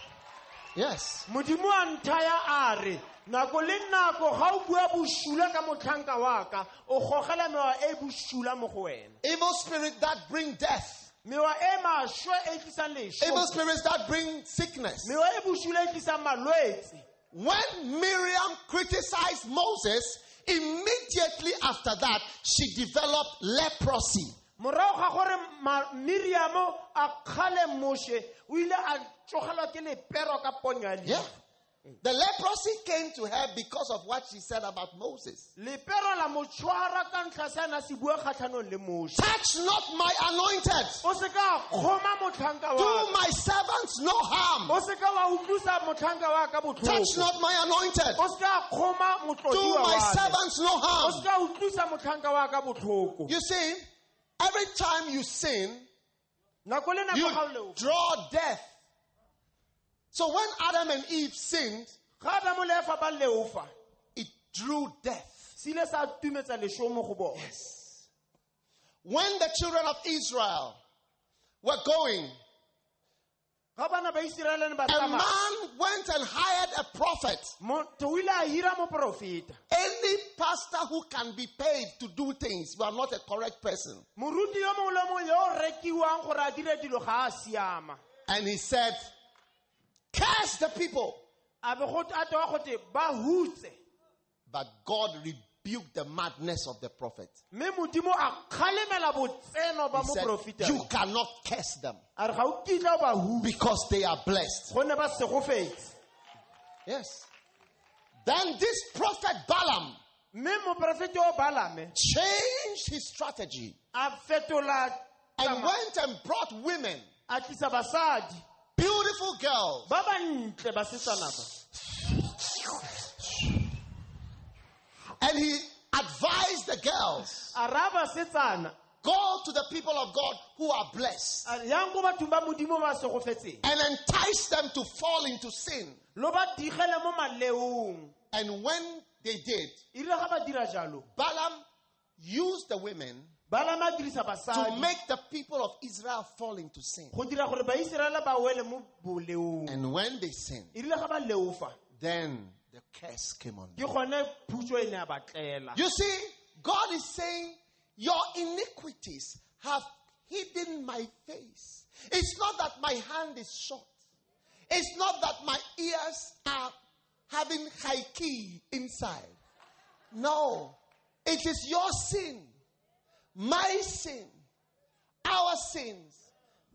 Yes. modimo a nthaya a re nako le nako ga o bua bosula ka motlhanka wa ka o gogela mewa e bosula mo go wena Evil spirits that bring death. mewa e maswe e tlisang Evil spirits that bring sickness. mewa e bosula e tlisang malwetse When Miriam criticized Moses, immediately after that, she developed leprosy. morago ga gore miriamo a kgale moshe o ile a tsogelwa ke lepero ka ponyo ya Yeah. Leitlho. The leprosy came to her because of what she said about Moses. lepero la mo tshwara ka ntlha sa ena se bua kgatlhanong le moshe Touch not my anointed. o se ka kgoma motlhanka Do my servants no harm. ka wa utlwisa motlhanka wa ka Touch not my anointed. o se ka kgoma Do my servants no harm. se ka utlwisa ka botlhoko You see, every time you sin, you nako ga o leo draw death. So when Adam and Eve sinned, ga adamo le efa ba leofa it drew death. se ile sa tumetsa leswo mo go bone When the children of Israel were going, ga bana ba iseraele ne ba a man went and hired a prophet. motho o ile a hira moporofeta Any pastor who can be paid to do things, you are not a correct person. moruti yo mongwe le mongwe yo o rekiwang gore a dire dilo ga a siama And he said, Curse the people. a be go a tewa gote ba hutse But God rebuked the madness of the prophet. mme modimo a kgalemela botseno ba He said, You cannot curse them a re ga o kitla o ba hu because they are blessed. gonne ba segofetse Yes. Then this prophet Balaam mme moporofete o balame changed his strategy and went and brought women, a tlisa basadi beautiful girls, ba bantle basetsana ba. And he advised the girls a ra basetsana go to the people of God who are blessed a yang ko bathong ba modimo ba segofetseng and entice them to fall into sin. lo ba digele mo maleong. And when they did, rile ga ba dira jalo. Balaam used the women balame a dirisa to make the people of Israel fall into sin. go dira gore baiseraele ba wele mo boleong And when they sinned, erile ga ba leofa then the curse came on them. gone puso ne ya batlela You see, God is saying, Your iniquities have hidden my face. It's not that my hand is short, it's not that my ears are having high key inside. No, it is your sin, my sin, our sins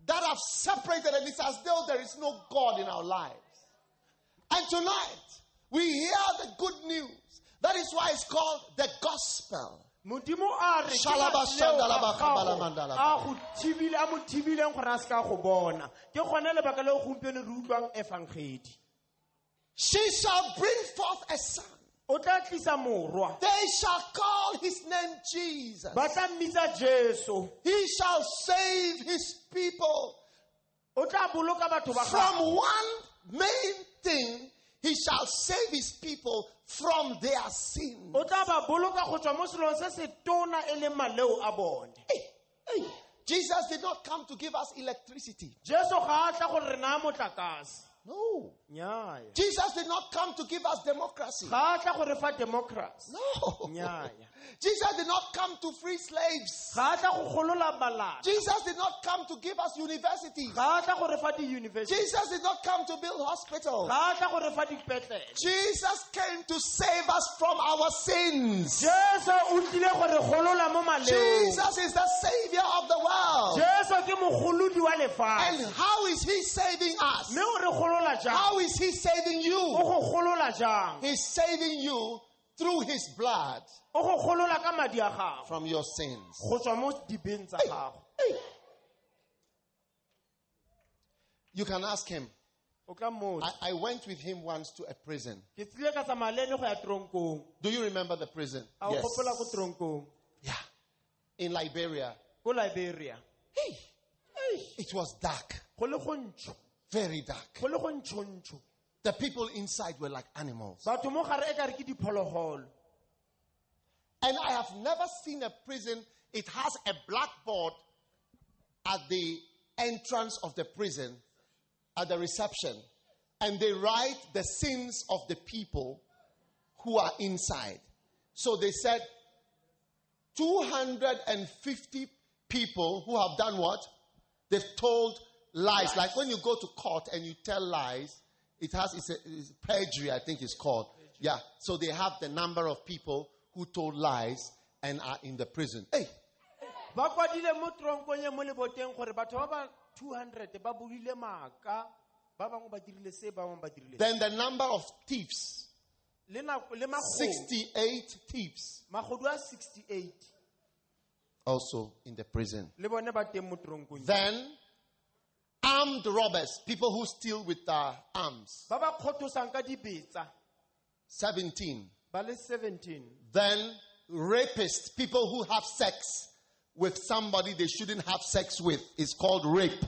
that have separated, and it's as though there is no God in our lives. And tonight, we hear the good news. That is why it's called the gospel. modimo a re ke Shalaba matleo shandala a bakabala gago mandala. a go thibile a mo thibileng gore a se ka go bona ke gone lebaka leo gompieno re utlwang efangedi She shall bring forth a son. O tla tlisa morwa They shall call his name Jesus. ba tla mmitsa jesu He shall save his people o tla boloka from one main thing. He shall save his people from their sin. o tla ba boloka go tswa mo selong se se tona leng maleo a Jesus did not come to give us electricity. Jesu ga a tla gore re naya motlakase No. nnyaya Jesus did not come to give us democracy. ga tla gore fa democracy No. nnyaya Jesus did not come to free slaves. ga tla go golola balata Jesus did not come to give us universities. ga tla gore fa di-university Jesus did not come to build hospitals. ga tla gore fa dipetlele Jesus came to save us from our sins. jesu o tlile gore golola mo maleong Jesus is the Savior of the world. jesu ke mogolodi wa And how is He saving us? Mme o re golola jang How is He saving you? go golola jang He's saving you through His blood o go golola ka madi a gago from your sins. go tswa mo dibeng tsa gago You can ask Him. o ka motse I, I went with Him once to a prison. ke tsile ka tsamaya le ene go ya tronkong Do you remember the prison? Yes. gopola ko tronkong Yeah. In Liberia. liberia Hey. It was dark. Go le go ntsho Very dark. go le go ntšhontsho The people inside were like animals. batho mo gare ka re ke diphologolo And I have never seen a prison. It has a blackboard at the entrance of the prison, at the reception. And they write the sins of the people who are inside. So they said 250 people who have done what? They've told lies. Like when you go to court and you tell lies, it has it's, a, it's perjury, I think it's called. Yeah. So they have the number of people who told lies and are in the prison. Hey, ba kwadile mo tronkong mo leboteng gore batho ba ba 200 ba buile maaka ba bangwe ba dirile se ba bangwe ba dirile then the number of thieves le nako- le magodu 68 thieves magodu a 68 also in the prison. le bone ba teng mo tronkong Then armed robbers, people who steal with their arms, ba ba kgothosang ka dibetsa 17. ba le 17 Then rapists, people who have sex with somebody they shouldn't have sex with, is called rape.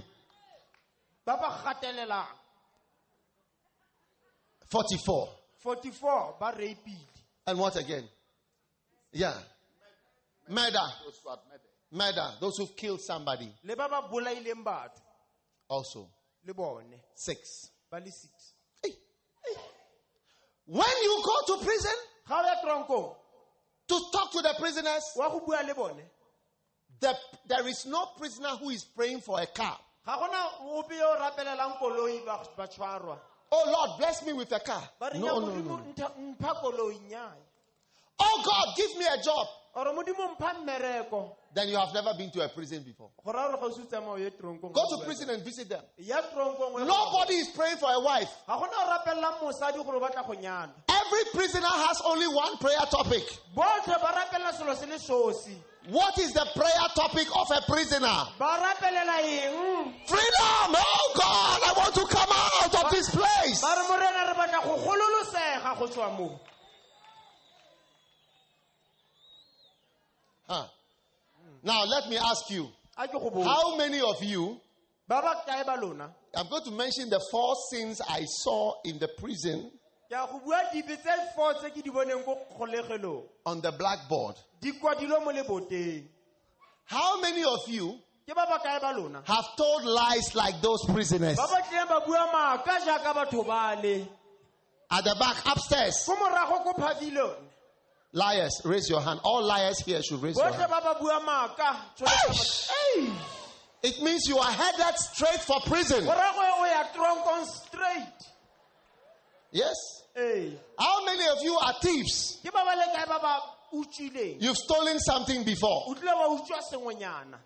ba ba gatelelang 44. 44 ba rapile And what again? Yeah. Murder. Murder. Those who've killed somebody. le ba ba bolaileng batho Also. Six. le 6 When you go to prison ga o ya tronkong to talk to the prisoners, wa go bua the, there is no prisoner who is praying for a car. ga gona ope yo o rapelelang koloi ba ba tshwarwa Oh Lord, bless me with a car. No, no, no, modimo no. ntha- mpha koloi nnyaya Oh God, give me a job. Ore modimo mpha mmereko Then you have never been to a prison before. go ra gore ga o se o tsamaya o ye tronkong Go to prison and visit them. ya tronkong o ye- Nobody is praying for a wife. ga gona o rapelelang mosadi gore o batla go nyala Every prisoner has only one prayer topic. botlhe ba rapelela selo se le sosi What is the prayer topic of a prisoner? ba rapelela eng Freedom! Oh God, I want to come out of this place. ba re morena re batla go gololosega go tswa moo Huh. Now let me ask you, a ke go botsa how many of you, ba ba kae ba lona I'm going to mention the four sins I saw in the prison ke a go bua dipe tse fo tse ke di boneng ko kgolegelong on the blackboard. di kwadilwe mo leboteng How many of you ke ba bakae ba lona have told lies like those prisoners? ba ba tlileng ba bua maaka jaaka batho bale At the back, upstairs. Liars, raise your hand. All liars here should raise your hand. ba ba bua maaka tshwanetse ba- Ei! It means you are headed straight for prison. go ragwe o ya tronkong straight Yes. How many of you are thieves? ke ba ba le kae ba ba utswileng You've stolen something before. o tlile wa utswa sengwenyana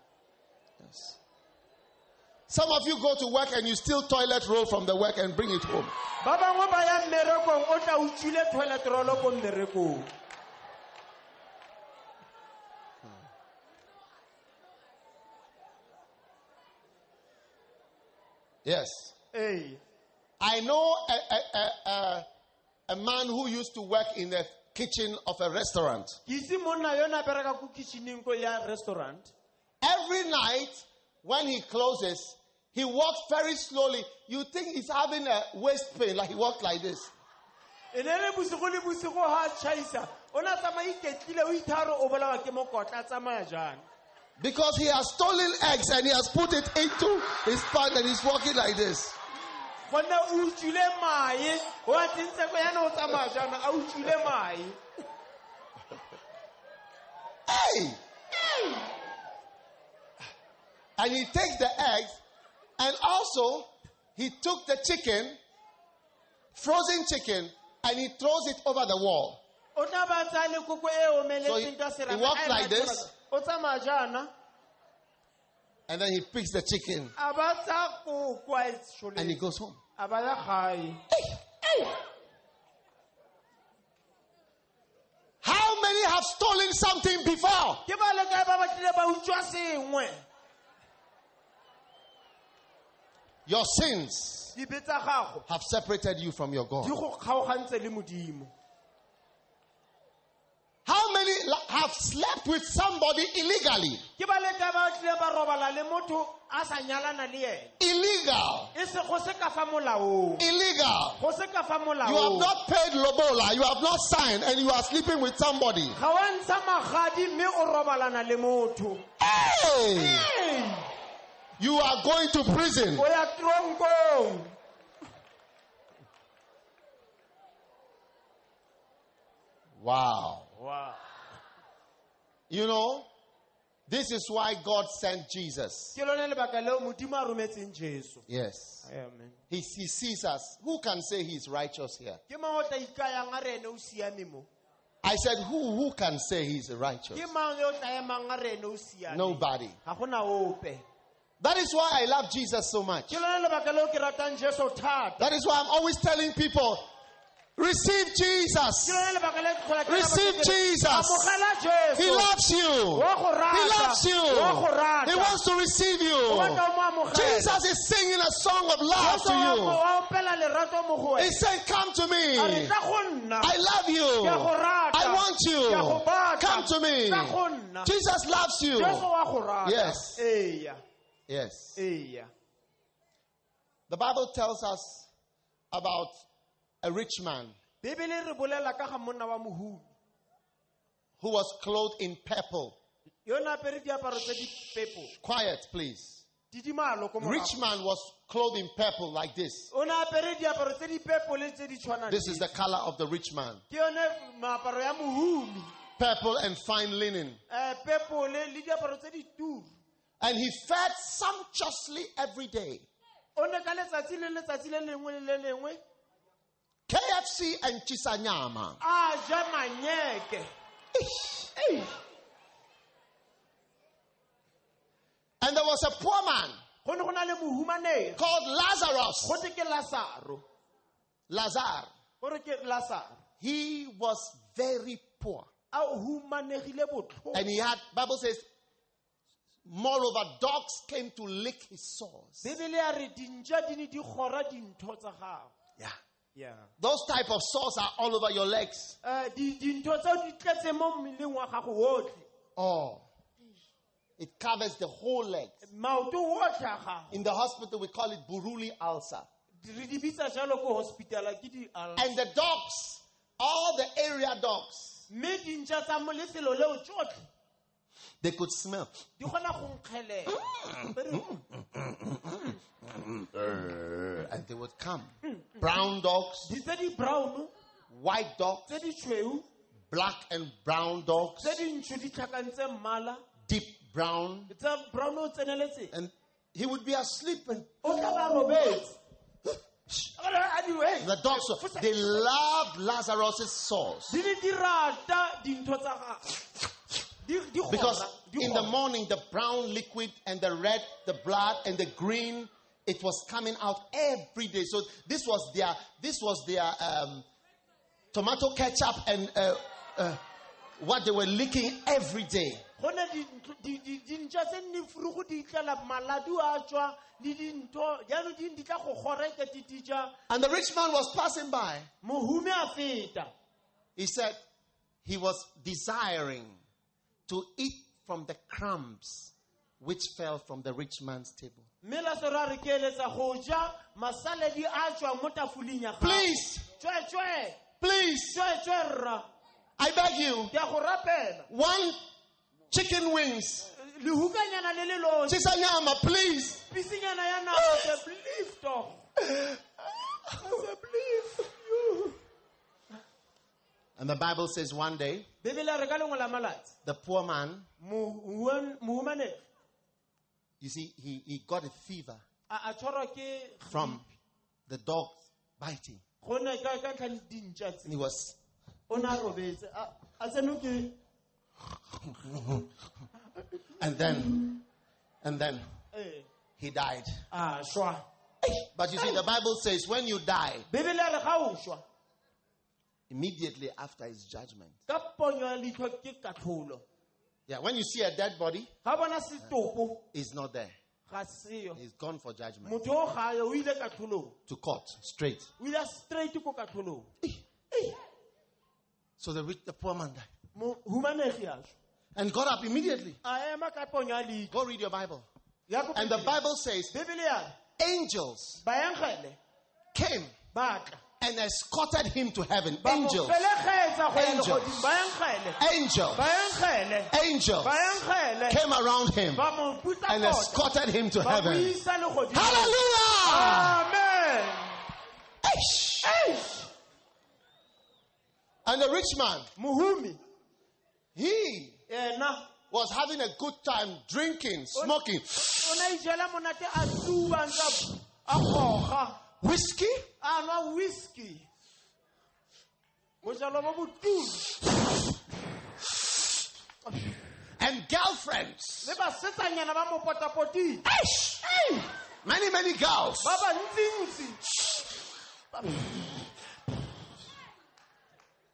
Yes. Some of you go to work and you steal toilet roll from the work and bring it home. ba bangwe ba ya mmerekong o tla utswile toilet rolo ko mmerekong Yes. ee I know a, a, a, a, a man who used to work in the kitchen of a restaurant. ke itse na bereka ko kitcheneng ya restaurant Every night when he closes, he walks very slowly. You think he's having a waist pain, like he walks like this. Ne le bosigo le bosigo ga a tšhaisa o ne a tsamaya iketlile o itharo o bolawa ke mokotla a tsamaya jana Because he has stolen eggs and he has put it into his pant and he's walking like this. gonne o utswile mae o a tsentse ko yana o tsamaya jana a utswile mae Hey! And he takes the eggs and also he took the chicken, frozen chicken, and he throws it over the wall. o tla ba tsaya le koko So he- he walks like this. O tsamaya jana And then he picks the chicken. A ba tsaya koko a and he goes home. ya gae How many have stolen something before? ke ba le kae ba ba tlile ba utswa sengwe. Your sins dibe tsa gago have separated you from your God. go kgaogantse le modimo How many have slept with somebody illegally? ke ba le kae ba tlile ba robala le motho a sa nyalana Illegal. se go se ka fa molaong Illegal. go se ka fa You have not paid lobola, you have not signed, and you are sleeping with somebody. ga wa ntsha magadi mme o robalana le motho Hey! Hey! You are going to prison. tronkong Wow. You know, this is why God sent Jesus. ke lone lebaka leo modimo a rometseng jesu Yes. amen He, he sees us. Who can say he's righteous here? ke mang o tla ikayang a re ene o siame mo I said, who, who can say he's righteous? ke mang yo o tla emang a re ene o siame Nobody. ga gona ope That is why I love Jesus so much. ke lone lebaka leo ke ratang jesu thata That is why I'm always telling people, receive Jesus. ke lone lebaka le ke tlhola ke rata Receive batho ke re, Jesus. He loves you. He loves you. wa go rata He wants to receive you. batla o mo amogela Jesus is singing a song of love to you. wa opela lerato mo go He said, Come to me. tla go nna I love you. Ke a go rata. I want Ke a go you. Come to me. Jesus loves you. jesu wa go rata Yes. Yes. The Bible tells us about a rich man bebele re bolela ka ga monna wa mohumi who was clothed in purple. yo ne apere diaparo tse di pepo Quiet, please. didimalo ko morago. Rich man was clothed in purple like this. o ne apere diaparo tse di pepo le tse di tshwanang This is the color of the rich man. ke yone meaparo ya mohumi Purple and fine linen. Eh, pepo le le diaparo tse di turu And he fed sumptuously every day. KFC and Chisanyama. a Jamanyeke. And there was a poor man go ne go na le mohumaneng called Lazarus. go te ke lasaro Lazar. gore ke lasaro He was very poor. a humanegile botlhoko And he had, Bible says, moreover, dogs came to lick his sores. bebele ya re dintša di ne di gora dintho tsa gago Yeah. Yeah. Those type of sores are all over your legs. uh, di, dintho tseo di tletse mo mmeleng wa gago otlhe Oh. It covers the whole leg. maoto otlhe a gago In the hospital, we call it buruli ulcer. re di bitsa jalo ko hospitala ke di al And the dogs, all the area dogs, They could smell. go nkgelela. Mm, Very- mm, mm, And they would come. Brown dogs, white dogs, black and brown dogs, tse dintsho di tlhakantse mmala. Deep brown. tsa brown o And he would be asleep and o tla ba robetse. A re, a di- the dogs, they loved Lazarus' sores. Di ne di rata dintho tsa ga di di kgora, Because in the morning, the brown liquid and the red, the blood and the green, it was coming out every day. So this was their, this was their um, tomato ketchup and uh, uh, what they were licking every day. And the rich man was passing by. mohume a feta He said he was desiring to eat from the crumbs which fell from the rich man's table. mme lasoro a re ke eletsa go ja masaledi a tswang mo tafoleng ya gago. Please, please, I beg you, ke a go rapela. One chicken wings. lehukanyana le le losi Chisanyama, please. pisinyana ya nama se believe doch se believe you. And the Bible says one day, bebele re ka lengwe la malatsi the poor man, you see, he, he got a fever. A a tshwarwa ke from the dog biting. go ne ka ka ntlha le dintša tse. And he was, o ne a robetse. A a tseno ke? And then, and then eh, he died. But you see, the Bible says when you die, bebele a re ga o šwa immediately after his judgment. ka ponyo ya leitlho ke katlholo Yeah, when you see a dead body, setopo not there. He's gone for judgment. motho o gae o To court, straight. o ile straight ko katlholong So the, rich, the poor man died. mohumanegi a šwa And got up immediately. a ema ka ponyo ya Go read your Bible. And the Bible says angels came and escorted him to heaven. Angels. felegetsa go ya Angels. Angels. Angels came around him ba mo putsa and escorted him to heaven. Hallelujah! amen Eish. Eish. And the rich man, Muhumi, he was having a good time drinking, smoking o na ijela monate a tsuba ntsa a goga whiskey. Ah, a nwa whisky bojalo bo botulu. And girlfriends. le basetsanyana ba mo potapotile Many, many girls.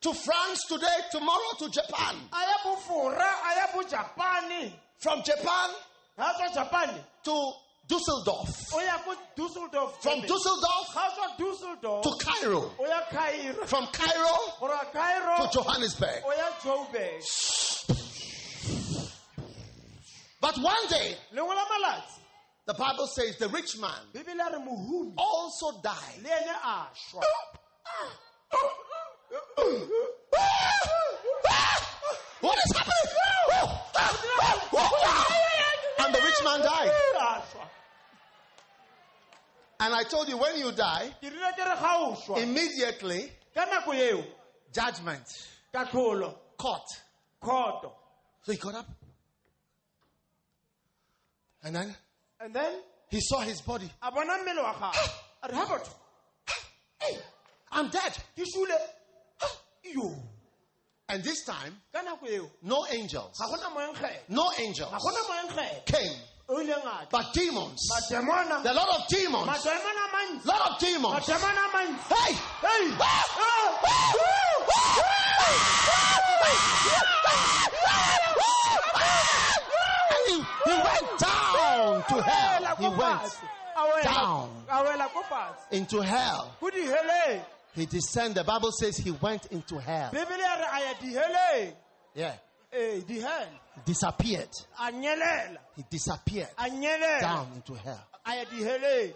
To France today, tomorrow to Japan. a ya bofora a ya bojapane From Japan to Dusseldorf. o ya ko dusseldorf From Dusseldorf dusseldorf to Cairo. cairo From Cairo cairo to Johannesburg. o ya joburg But one day, lengwe la malatsi the Bible says the rich man bebele a re mohumi also died. le ene a šwa What is happening? And the rich man died. And I told you when you die, ke rile ke re ga o šwa immediately ka nako eo judgment, court. So he got up. And then and then he saw his body. a bona mmele wa gagwe. A re ga batho I'm dead. ke šule yo. And this time, ka nako eo no angels, ga gona moenkgele no angels. Ga gona moenkgele came, o ileng a tla but demons. mademona The lot of demons. a lot of demons. a Hey! Hey! He, he went down to hell. He went. A down. a wela ko fatshe into hell. He descended. The Bible says he went into hell. bebele ya re a Yeah. Disappeared. He disappeared down into hell. a ya diheleng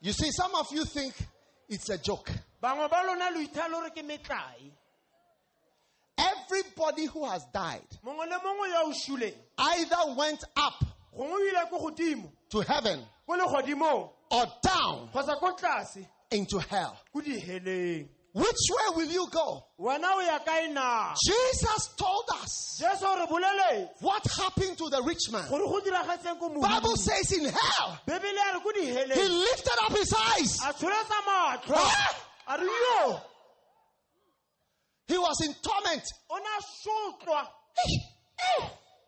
You see, some of you think it's a joke. bangwe ba lona lo ithaya le gore ke metlae everybody who has died mongwe le mongwe yo o šuleng either went up gongwe o ile ko godimo to heaven or down kgotsa ko tlase into hell. Which way will you go? wena o ya kae na Jesus told us jesu re boleletse what happened to the rich man. gore go diragetseng ko Bible says in hell, bebele a re ko he lifted up his eyes. a tsholetsa matlho a re yo He was in torment. o ne a sotlwa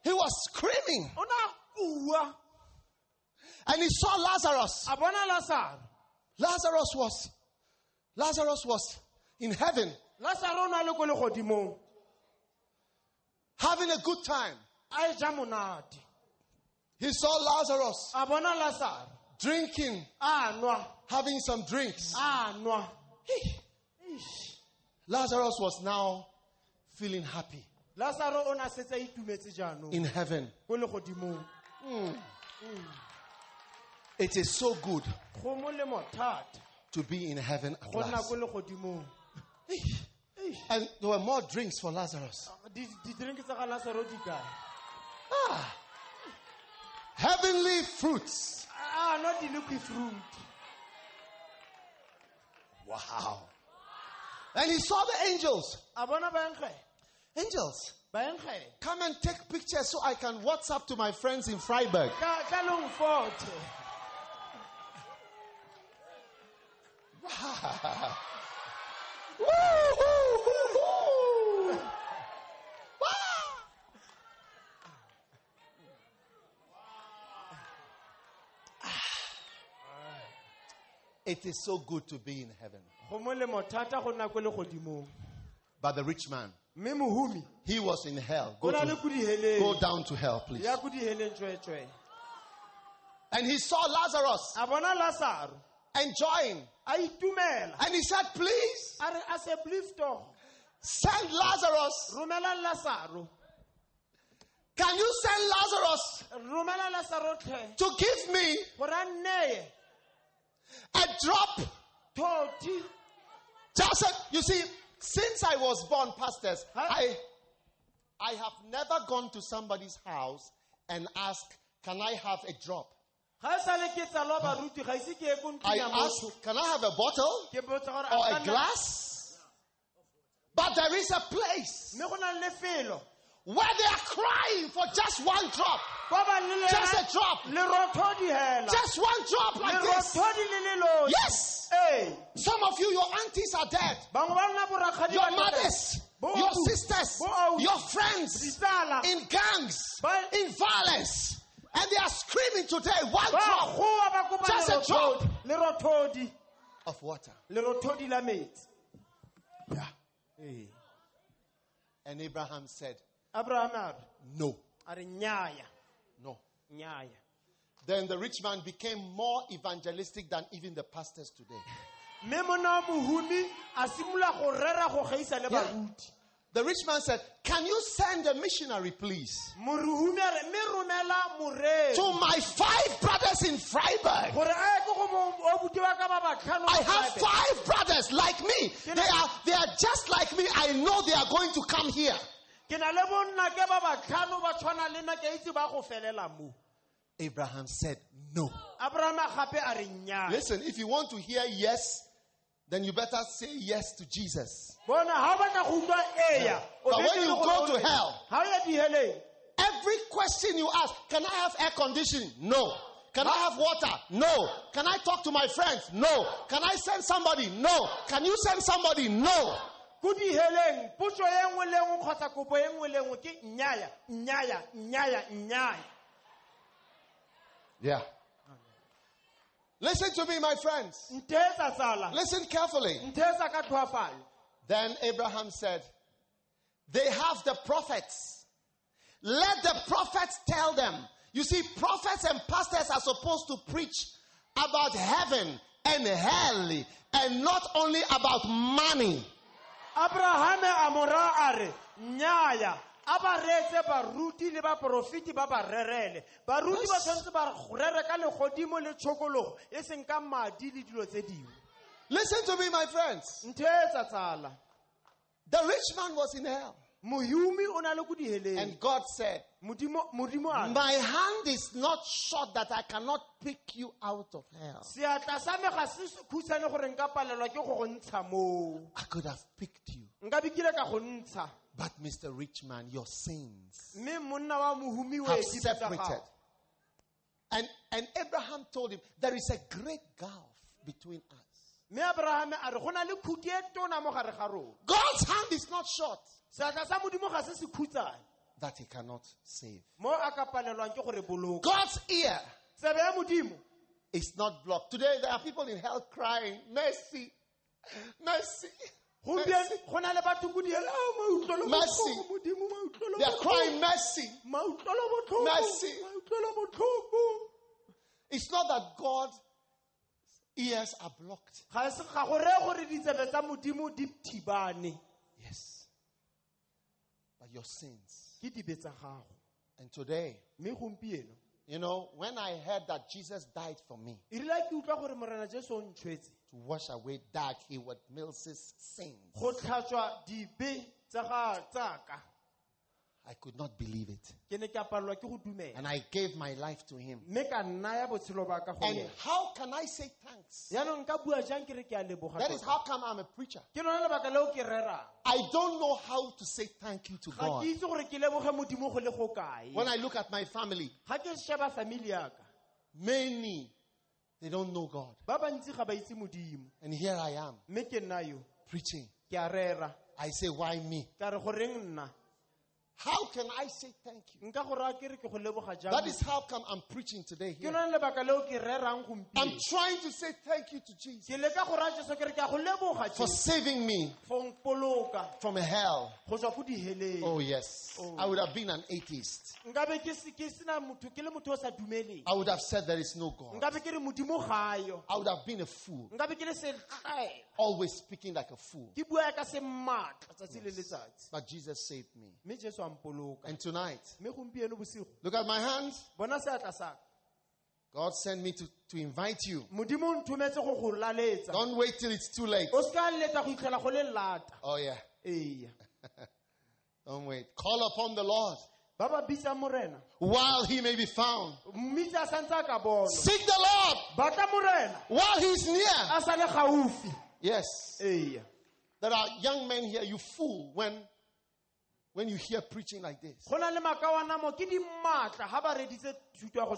He was screaming. o ne a kua And he saw Lazarus. a bona lasaro Lazarus was Lazarus was in heaven. Lasaro o ne a le ko legodimong. Having a good time. a ja monate. He saw Lazarus a bona lasaro drinking, having some drinks. Lazarus was now feeling happy. Lasaro o ne a setse a itumetse jaanong. In heaven. ko legodimong. Mm, mm. It is so good go molemo thata. to be in heaven at last. And there were more drinks for Lazarus. Di- didirinki tsa ga lasaro di kae Ah. Heavenly fruits. a nwa di-liqui fruit Wow. And he saw the angels. a bona baenkge Angels. Come and take pictures so I can WhatsApp to my friends in Vryburg. ka ka leng forte Woo. It is so good to be in heaven. go molemo thata go nna ko legodimong But the rich man, he was in hell. Go, to, go down to hell, please. ya ko diheleng tsweetswe And he saw Lazarus a bona lasaro enjoying. And he said, Please a re a se send Lazarus. Can you send Lazarus romela lasaro tlhe to give me a drop? Just, you see, since I was born, pastors, I, I have never gone to somebody's house and asked, Can I have a drop? I ya motho ask, Can I have a bottle ke botsa gore or a a ka nna- glass? But there is a place mme go na le lefelo where they are crying for just one drop. kwa ba le Just a drop. Just one drop like this. lerothodi le le losi Yes. Some of you, your aunties are dead. bangwe ba nna borakgadi Your tota. mothers, your sisters, your friends in gangs, in violence. And they are screaming today, one drop goa ba kopa Just a drop. of water. lerothodi la metsi Yeah. ee And Abraham said, abrahame a re No, no. Then the rich man became more evangelistic than even the pastors today. mme mona mohumi a simolola go rera go gaisa le Yeah. The rich man said, Can you send a missionary, please, morehumi a re mme romela morei to my five brothers in Vryburg? gore a ye ko go mo- obuti ba ka ba batlhano I have five brothers like me. They are, they are just like me. I know they are going to come here. ke na le bonna ke ba batlhano ba tshwana le nna ke a itse ba go felela mo Abraham said, No. abrahame gape a re nnyaya Listen, if you want to hear yes, then you better say yes to Jesus. bona ga o batla go utlwa eya o But when you go to hell, ga o ya diheleng every question you ask, can I have air conditioning? No. Can I have water? No. Can I talk to my friends? No. Can I send somebody? No. Can you send somebody? No. Yeah. Listen to me, my friends. Listen carefully. ntheetsa ka tlhoafalo Then Abraham said, They have the prophets. Let the prophets tell them. You see, prophets and pastors are supposed to preach about heaven and hell and not only about money. abrahame a mora a re nnyaya a ba reetse baruti le baporofiti ba ba rerele baruti ba tshwanetse ba rere ka legodimo le tshokologo e seng ka madi le dilo tse dingwe Listen to me, my friends. ntheetsa tsala The rich man was in hell. mohumi o na le ko diheleng And God said, modimo modimo a re, My hand is not short that I cannot pick you out of hell. seatla sa me ga se khutshwane gore nka palelwa ke go go ntsha moo I could have picked you. nka bikile ka go ntsha But, Mr. Rich Man, your sins mme monna wa mohumi o have separated. And, and Abraham told him, There is a great gulf between us. mme abrahame a re go na le khuti tona mo gare ga rona God's hand is not short seatla sa modimo ga se se khutsane that he cannot save. mo a ka palelwang ke gore boloka God's ear tsebe ya modimo is not blocked. Today, there are people in hell crying, Mercy, mercy. Mercy. go na le batho ko diela mautlwelo Mercy. botlhoko modimo mautlwelo They are crying, Mercy. Mercy. It's not that God's ears are blocked. ga se ga go reye gore ditsebe tsa modimo di thibane Yes. But your sins. ke dibe tsa And today, you know, when I heard that Jesus died for me rile ke utlwa gore morena jesu o ntshwetse to wash away Dag Heward Mills's sins, go tlhatswa dibe tsa ga tsaka I could not believe it. ke ne ke a palelwa ke go dumela And I gave my life to him. mme ka nnaya botshelo ba ka go And how can I say thanks? yaanong nka bua jang ke re ke a leboga That is tota? how come I'm a preacher. ke lona lebaka leo ke I don't know how to say thank you to God. itse gore ke leboge modimo go le go kae When I look at my family, ga ke sheba family yaka many, they don't know God. ba bantsi ga ba itse modimo And here I am mme ke nna yo preaching. ke a rera I say, why me? ka re goreng nna How can I say thank you? nka go raya ke re ke go leboga jang That is how come I'm preaching today here. lona lebaka leo ke rerang I'm trying to say thank you to Jesus ke leka go raya jesu ke re ke a go leboga for saving me from hell. go tswa ko diheleng Oh, yes. Oh. I would have been an atheist. nkabe ke se- ke sena motho ke le motho o sa dumeleng I would have said there is no God. nkabe ke re modimo gayo I would have been a fool, nkabe ke le setlaela always speaking like a fool. ke bua ka se maatla tsatsi le letsatsi But Jesus saved me. Mme jesu a mpoloka And tonight, mme gompieno bosigo look at my hands. bona seatla saka God sent me to, to invite you. modimo o nthometse go go laletsa Don't wait till it's too late. o se ka letsa go itlhela go le lata Oh, yeah. Don't wait. Call upon the Lord ba ba bitsang morena while he may be found. mmitse a santse a ka bonwa Seek the Lord while near. sa le gaufi Yes. There are young men here, you fool when, when you hear preaching like this. go na le makawana mo ke di maatla ga ba reditse thuto ya go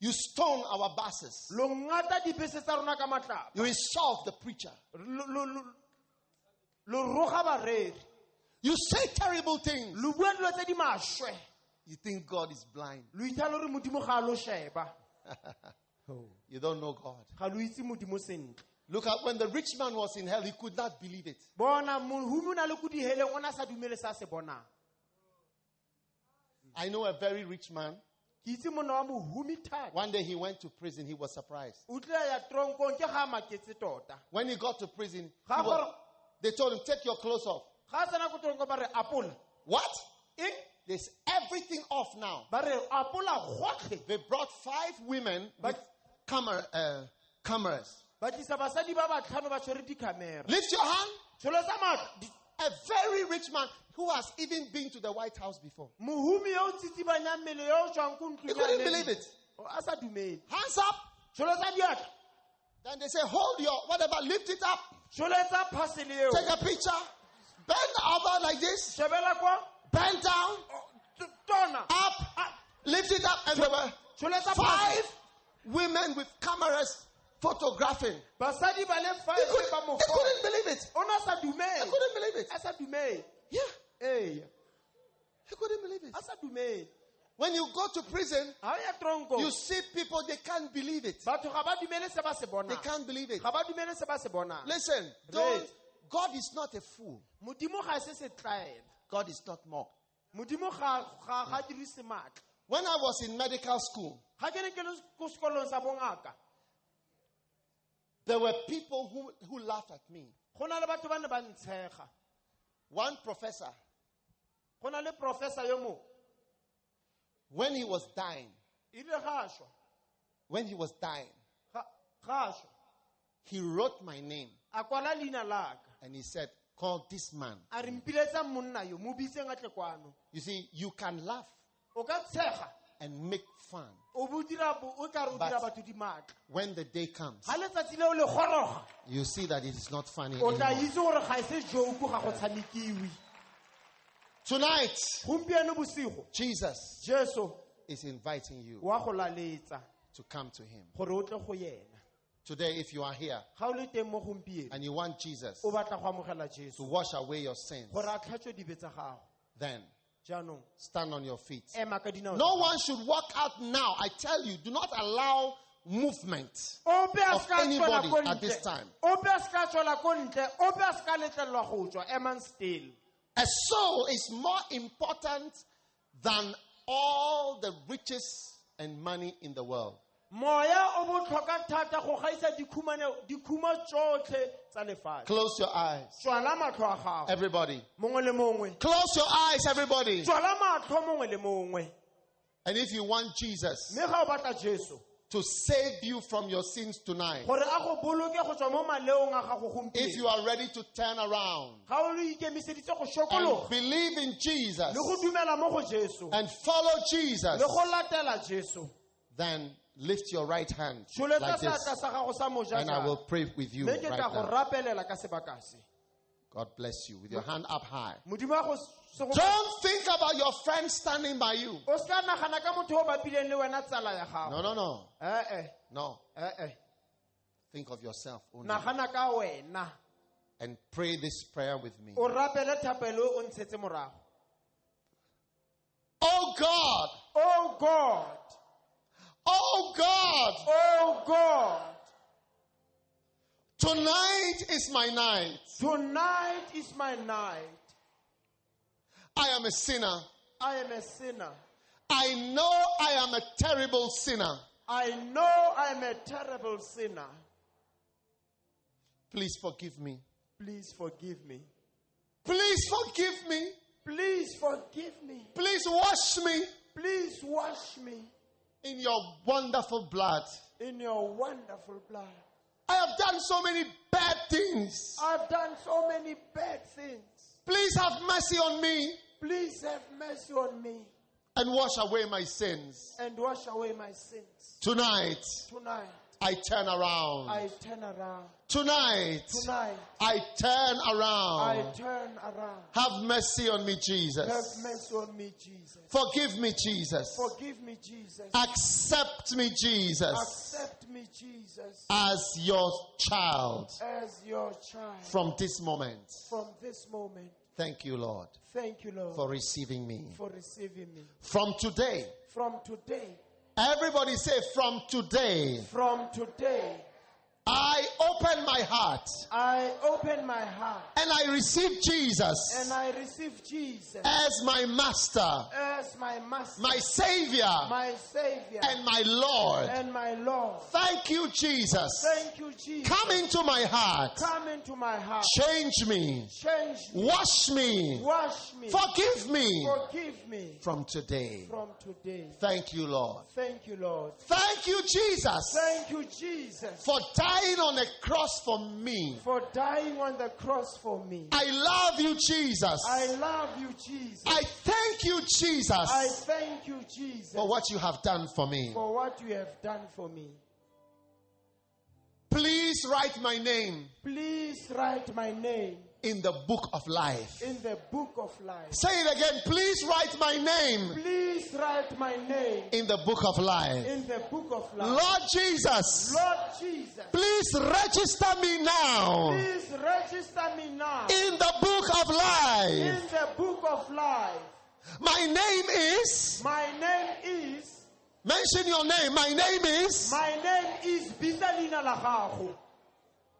You stone our buses. lo ngata dibese tsa rona ka matlapa You insult the preacher. You say terrible things. lo bua dilo tse di maswe You think God is blind. lo ithala gore modimo ga a lo sheba You don't know God. Ga lo itse modimo sentle Look at when the rich man was in hell, he could not believe it. bona mohumi o na le ko diheleng o ne a sa dumele se a se bonang I know a very rich man. ke itse monna wa mohumi thata One day he went to prison, he was surprised. o tlile ya tronkong ke ga a maketse tota When he got to prison, was- they told him, Take your clothes off. ga a tsena ko tronko ba re apola What? There's everything off now. ba re apola gotlhe They brought five women with But- camera, uh, cameras. Ba tlisa basadi ba batlhano ba tshwere dicamera Lift your hand. A very rich man who has even been to the White House before. mohumi yo o tsitsibanyang mmele yo o He couldn't believe it. O- a sa Hands up. tsholo tsa diatla Then they say, Hold your whatever, lift it up. tsholo tsa phasele Take a picture. Bend over like this. Bend down. o, t- tona Up. Lift it up. And there were five women with cameras photographing. basadi ba le He five couldn't, ba mo couldn't believe it. o ne a sa He dumele couldn't believe it. a sa dumele Yeah. ee He couldn't believe it. a sa dumele When you go to prison, ga o ya tronko you see people, they can't believe it. batho ga ba dumele se ba se They can't believe it. ga ba dumele se ba se bonang Listen, don't. God is not a fool. modimo ga se setlaela God is not mocked. When I was in medical school, ga ke ne ke le ko sekolong sa bongaka there were people who, who laughed at me. go na le batho ba ne ba ntshega. One professor, go professor yo when he was dying, ile ga a šwa. When he was dying, ga ga a šwa. He wrote my name. A kwala leina laka and he said, call this man. a re mpiletsa monna yo mo biseng a tle kwano. You see, you can laugh. O ka tshega and make fun o bo dira bo- o ka re o But- dira batho dimaatla when the day comes. ga letsatsi leo le goroga You see that it is not funny anymore. itse gore ga se joke ga go tshamekiwe Tonight, Jesus is inviting you wa go laletsa to come to him. gore o tle go yena Today, if you are here ga o le teng mo gompieno and you want Jesus o batla go amogela to wash away your sins, gore a tlhatswe dibe tsa gago then stand on your feet. ema ka dinao No one should walk out now. I tell you, do not allow movement. of anybody at this time. ope a ska tswela ko ntle ope a ska letlelelwa go tswa emang still A soul is more important than all the riches and money in the world. Moya o botlhokwa thata go gaisa dikhumane- tsotlhe tsa lefatshe. Close your eyes, tswala matlho a gago. Everybody. mongwe le mongwe. Close your eyes, everybody. tswala matlho mongwe le mongwe. And if you want Jesus mme ga o batla jesu to save you from your sins tonight, gore a go boloke go tswa mo maleong a gago if you are ready to turn around ga o le ikemiseditse go and believe in Jesus le go dumela mo go jesu. and follow Jesus, le go latela jesu. then lift your right hand like this sa gago sa moja and I will pray with you right now. rapelela ka sebaka se God bless you with your hand up high. modimo wa go se go Don't think about your friend standing by you. o seka nagana ka motho o bapileng le wena tsala ya No, no, no. ee No. Eh, think of yourself only. nagana ka wena And pray this prayer with me. o rapele thapelo o ntshetse morago Oh God. oh god Oh God. oh god Tonight is my night. tonight is my night I am a sinner. i am a sinner I know I am a terrible sinner. i know i am a terrible sinner Please forgive me. please forgive me Please forgive me. please forgive me Please wash me please wash me in your wonderful blood. in your wonderful blood I have done so many bad things. i've done so many bad things Please have mercy on me please have mercy on me and wash away my sins. and wash away my sins Tonight, tonight I turn around. i turn around Tonight, tonight I turn around. i turn around Have mercy on me, Jesus. have mercy on me jesus Forgive me, Jesus. forgive me jesus Accept me, Jesus, accept me jesus as your child as your child from this moment. from this moment Thank you, Lord, thank you lord for receiving me. for receiving me From today, from today everybody say, from today, from today I open my heart i open my heart and I receive Jesus and i receive jesus as my master, as my master my savior, my savior and my Lord. and my lord Thank you, Jesus. thank you jesus Come into my heart. come into my heart Change me. change me Wash me. wash me Forgive me forgive me from today. from today Thank you, Lord. thank you lord Thank you, Jesus, thank you jesus for dying on a cross for me. for dying on the cross for me I love you, Jesus. i love you jesus I thank you, Jesus. i thank you jesus for what you have done for me. for what you have done for me Please write my name please write my name in the book of life. in the book of life Say it again. Please write my name please write my name in the book of life. in the book of life Lord Jesus, lord jesus please register me now please register me now in the book of life. in the book of life My name is, my name is mention your name. My name is, my name is Bisalina Lagago.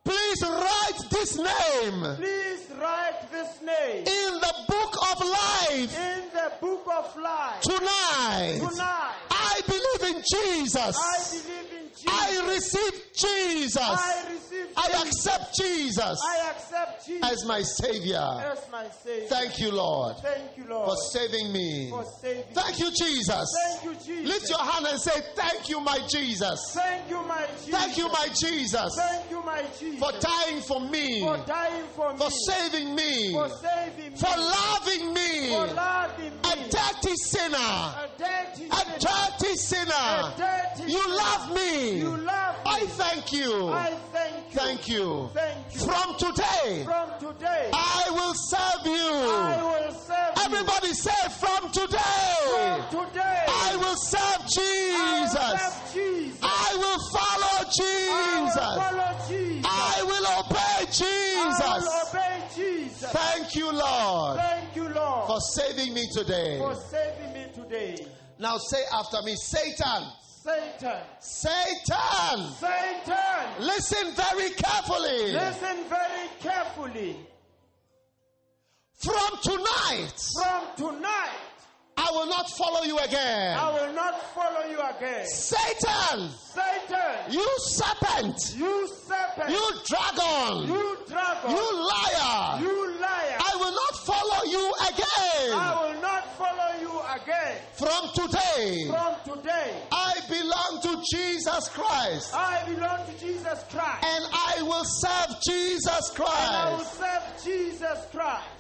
Please write this name. Please write this name. In the book of life. In the book of life. tonight. Tonight, I believe in Jesus. I believe in I receive Jesus. I receive I accept Jesus I accept Jesus as my Savior. as my Savior. Thank you, Lord, Thank you, Lord, for saving me. for saving Thank you, Jesus. Thank you, Jesus. Lift your hand and say, Thank you, my Jesus. Thank you, my Jesus. Thank you, my Jesus, Thank you, my Jesus. for dying for me, for dying for me. for saving me, For saving me. for loving me. For loving me. A dirty sinner, A dirty a sinner. dirty A sinner. dirty You love me. You love me. I thank you. I thank you. Thank you. Thank you. From today, From today, I will serve I you. will serve you. Everybody say, From today, From today, I will serve I will Jesus. serve Jesus. I will follow I will Jesus. follow Jesus. I will obey I Jesus. will obey Jesus. Thank you, Lord, Thank you, Lord, for saving me today. for saving me today. Now say after me, Satan, Satan, Satan, Satan, listen very carefully. listen very carefully. From tonight, From tonight, I will not follow you again. I will not follow you again. Satan, Satan, you serpent, you serpent, you dragon, you dragon, you liar, you liar. I will not follow you again. I will not follow you again. From today, From today, I belong to Jesus Christ. I belong to Jesus Christ. And I will serve Jesus And I will serve Jesus Christ.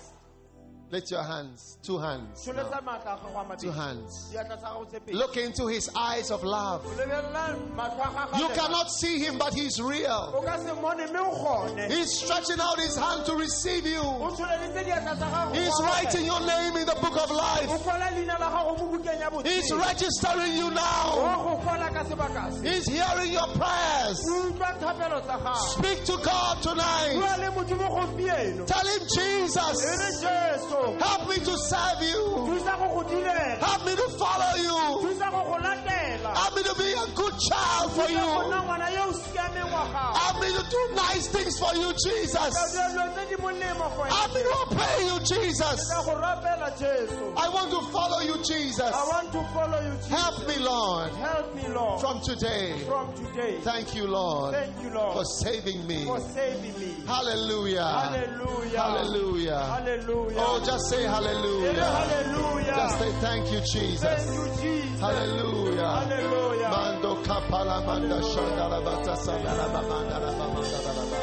Lift your hands, two hands. now. Sholetsa maatla a gago a mabedi. Two hands. Diatla tsa gago tse pedi. Look into his eyes of love. Lebelela matlho a gago a You cannot see him, but he's real. o ka se mmone mme o gone He's stretching out his hand to receive you. o tsholeditse diatla tsa gago He's writing your name in the book of life. kwala leina la gago mo bukeng ya He's registering you now. go kwala ka sebaka se He's hearing your prayers. o utlwa thapelo tsa gago Speak to God tonight. bua le modimo gompieno Tell him, Jesus, jesu help me to serve you. thusa go go direla Help me to follow you. thusa go go latela Help me to be a good child for you. nna ngwana yo o siameng wa gago Help me to do nice things for you, Jesus. dilo tse di molemo go Help me to obey you, Jesus. ka go rapela I want to follow you, Jesus. I want to follow you, Jesus. Help me, Lord, Help me, Lord, from today. from today. Thank you, Lord, Thank you, Lord. for saving me. for saving me. Hallelujah. Hallelujah. Hallelujah. Hallelujah. Oh, just say hallelujah. Hallelujah. Just say thank you, Thank Jesus. you, Jesus. Hallelujah. Hallelujah. Mando kapala manda shandara bata sandara ba mandara ba mandara ba ba.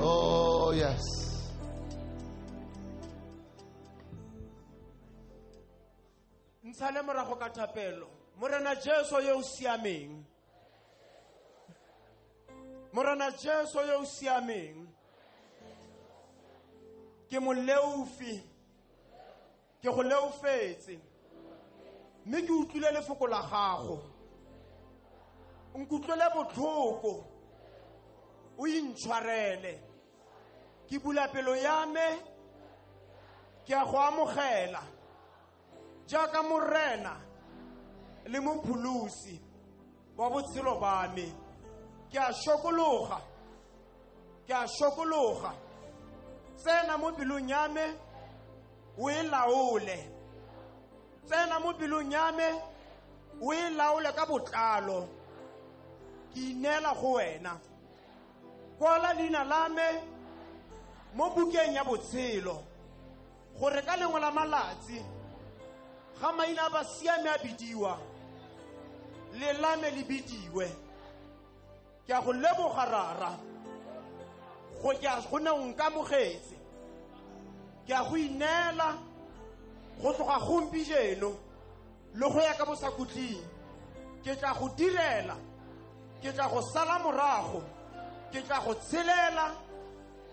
Oh, yes. morago ka thapelo morena jesu yo o siameng morena jesu yo o siameng ke mo leufi ke go leofetse mme ke utlwile lefoko la gago. Nkutlwele botlhoko. O intshwarele. Ke bula pelo ya me. Ke a go amogela. Jaaka morena le mopholosi wa botshelo ba me. Ke a shokologa ke a shokologa tsena mo pelong ya me o e laole. Tsena mo pelong ya me o e laole ka botlalo. Ke go wena. Kwala leina la me mo bukeng ya botshelo gore ka lengwe la malatsi ga maina a basiame a bidiwa le lame le bidiwe. Ke a go leboga rara go ke a go ne o nkamogetse. Ke a go ineela go tloga gompi jeno le go ya ka bosakutling. Ke tla go direla ke tla go sala morago ke tla go tshelela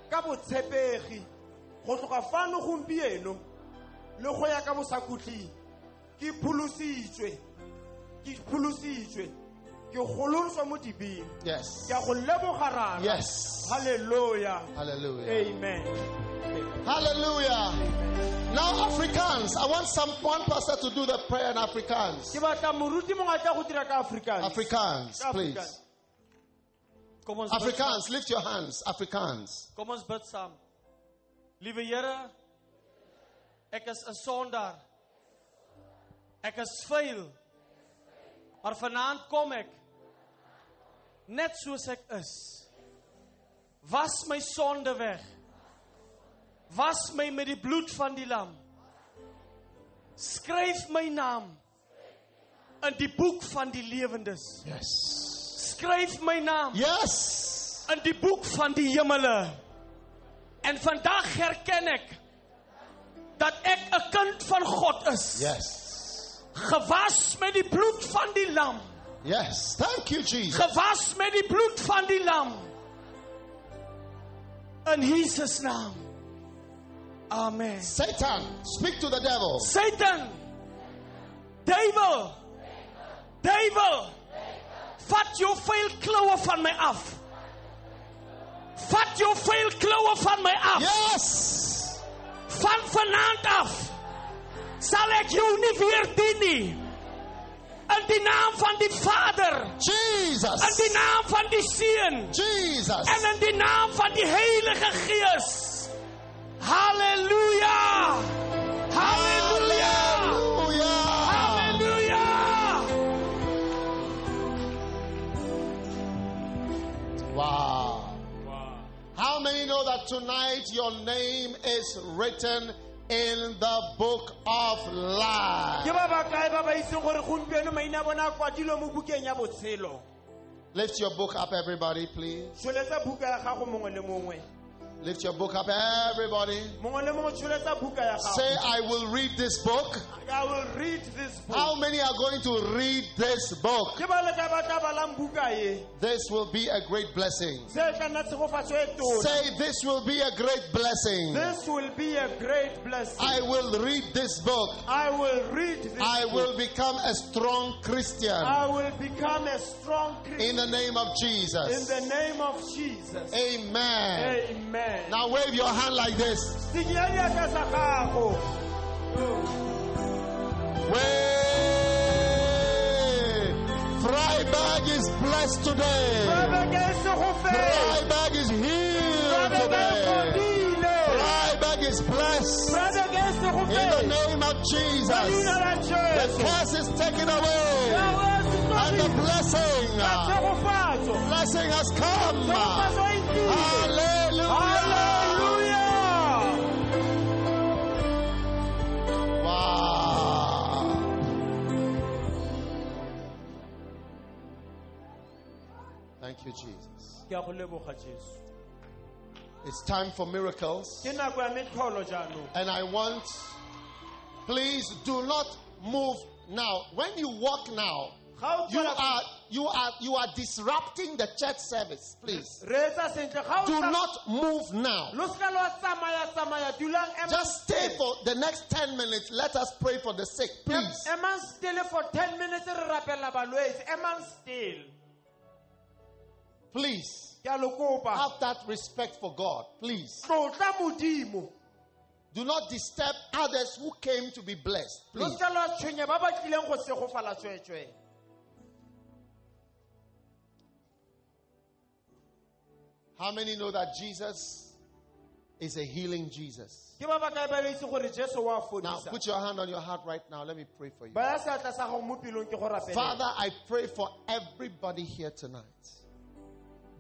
ka botshepegi go tloga fano gompieno le go ya ka bosakutling. Ke pholositswe ke pholositswe Yes. ke a go leboga rara Yes. halleluja Hallelujah. amen Hallelujah. Now, Africans, I want some one pastor to do the prayer in Africans. ke batla moruti mongwe a tla go dira ka afrikaans Afrikaans, Ka please. Afrikaans. Kom ons bid saam. Afrikaans, lift your hands. Africans. Kom ons bid saam. Liewe Here, ek is 'n sondaar. Ek is vuil. Maar vanaand kom ek net soos ek is. Was my sonde weg. Was my met die bloed van die lam. Skryf my naam in die boek van die lewendes. Yes. Skryf my naam Yes. in die boek van die hemele. En vandag herken ek dat ek 'n kind van God is. Yes. Gewas met die bloed van die lam. Yes. Thank you, Jesus. Gewas met die bloed van die lam. In Jesus naam. Amen. Satan, speak to the devil. Satan. Duiwel. Duiwel. Vat jou vuil kloue van my af. Vat jou vuil kloue van my af. Yes. Van vanaand af sal ek jou nie weer dien nie. In die naam van die Vader, in Jesus. die naam van die Seun Jesus. en in die naam van die Heilige Gees. Halleluja! Halleluja! Hallelujah. Halleluja! Wow. How many know that tonight your name is written in the book of life? ba bakae ba ba itseng gore gompieno maina a bona a kwadilwe mo bukeng ya botshelo Lift your book up, everybody, please. Lift your book up, everybody. mongwe le mongwe tsholetsa buka ya Say, I will read this book. i will read this book How many are going to read this book? ke ba le ka ba tla balang buka This will be a great blessing. se tla nna tshegofatso tona Say, this will be a great blessing. this will be a great blessing I will read this book. I will read this I book. will become a strong Christian I will become a strong Christian in the name of Jesus. in the name of Jesus Amen. amen Now wave your hand like this. sikia diatla sa gago Wave. Vryburg is blessed today. Babeke se go fela. Vryburg is healed today. fodile. Vryburg is blessed Babeke se go in the name of Jesus. The curse is taken away and the blessing, uh, blessing has come. Thank you, Jesus. Ke a go leboga Jesu. It's time for miracles. Ke nako ya metlholo jaanong. And I want, please do not move now. When you walk now, Ga o you tswela- are you are you are disrupting the church service. Please Re etsa sentle. Ga o do tsa- not move now. lo seka lwa tsamaya tsamaya dulang emang Just stay for the next 10 minutes. Let us pray for the sick, Em- please. emang still for 10 minutes re rapella balwetse emang still Please ke a lo kopa have that respect for God. Please do not disturb others who came to be blessed. Please. seka lwa tshwenya ba ba tlileng go segofala tsweetswe How many know that Jesus is a healing Jesus? ke ba ba kae ba ba itse gore jesu wa Now put your hand on your heart right now. Let me pray for you. baya seatla sa gago mo pelong ke go rapela Father, I pray for everybody here tonight.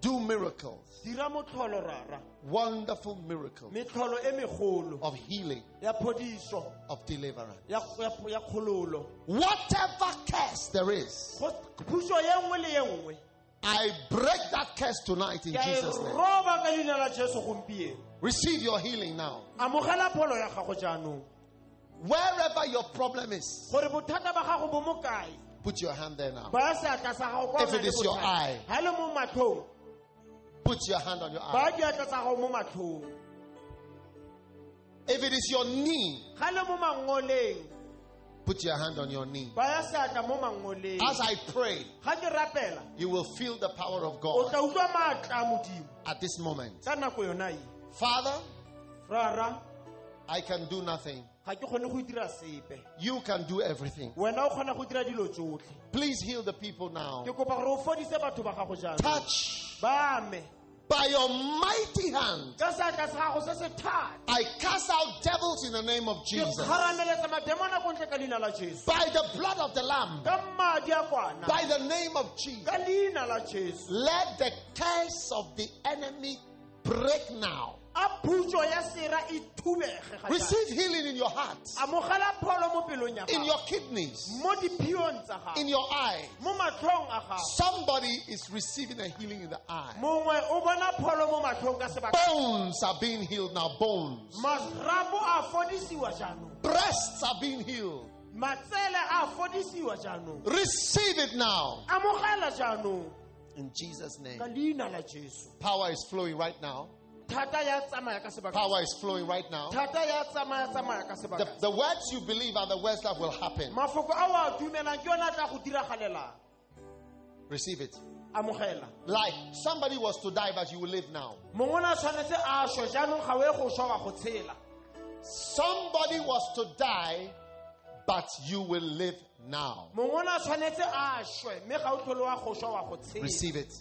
Do miracles, dira motlholo rara. Wonderful miracles. Metlholo e megolo. Of healing, ya phodiso. Of deliverance. ya ya- ya kgololo. Whatever curse there is, Go- puso ye nngwe le ye nngwe. I break that curse tonight in ke a e Jesus' name. roba ka leina la jesu gompieno. Receive your healing now. amogela pholo ya gago jaanong. Wherever your problem is, gore bothata ba gago bo mo put your hand there now. baya seatla sa gago If it is your eye. ga le mo matlhong Put your hand on your eye. baya diatla tsa gago mo matlhong If it is your knee, ga le mo mangoleng put your hand on your knee. baya seatla mo mangoleng As I pray, ga ke rapela you will feel the power of God tla utlwa maatla a modimo at this moment. ka nako yona Father, I can do nothing. ga ke kgone go dira sepe You can do everything. wena o kgona go dira dilo tsotlhe Please heal the people now. ke kopa gore o fodise batho ba gago jaanong Touch By your mighty hand, ka seatla sa gago se se thata I cast out devils in the name of Jesus. kgarameletsa mademona ko ntle ka leina la jesu By the blood of the Lamb, ka madi a kwana by the name of Jesus. ka leina la jesu Let the curse of the enemy break now. A phutso ya sera thubege ga jaana. Receive healing in your heart, amogela pholo mo pelong ya in your kidneys, mo diphiong tsa in your eyes. mo matlhong a gago Somebody is receiving a healing in the eye. mongwe o bona pholo mo matlhong ka sebaka Bones are being healed now. Bones. marapo a fodisiwa jaanong Breasts are being healed. matsele a fodisiwa jaanong Receive it now. In Jesus' name. ka leina la jesu Power is flowing right now. Thata ya tsamaya ka sebaka Power is flowing right now. thata ya tsamaya tsamaya ka The, the words you believe are the words that will happen. mafoko a o a dumelang ke yone a tla go diragalelang Receive it. Like somebody was to die, but you will live now. mongwe o ne a tshwanetse a šwa jaanong ga o go šwa wa go tshela Somebody was to die, but you will live now. mongwe o ne a tshwanetse a šwe mme ga o tlhole wa go šwa wa go tshela Receive it.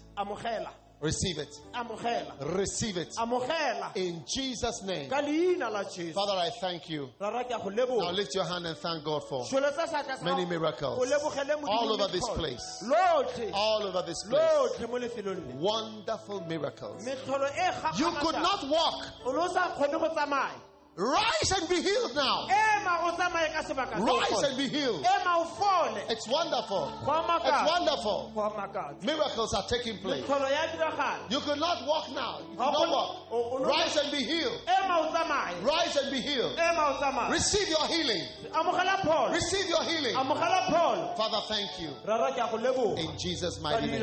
Receive it. amogela Receive it. amogela In Jesus' name. ka la jesu Father, I thank you. rara ke a go Now lift your hand and thank God for Šoletsa seatla sa Many miracles. o lebogele Modimo All over this place. all over this place. lotlhe mo lefelong le Wonderful miracles. You could not walk. O ne o sa kgone go tsamaya Rise and be healed now. ema o tsamaye ka sebaka sa go Rise and be healed. It's wonderful. It's wonderful. Go a makatsa. Miracles are taking place. metlholo ya diragala You could not walk now. You could not walk. Rise and be healed. ema o tsamaye Rise and be healed. ema o tsamaye Receive your healing. Receive your healing. Father, thank you. rara ke a go leboga In Jesus' mighty name.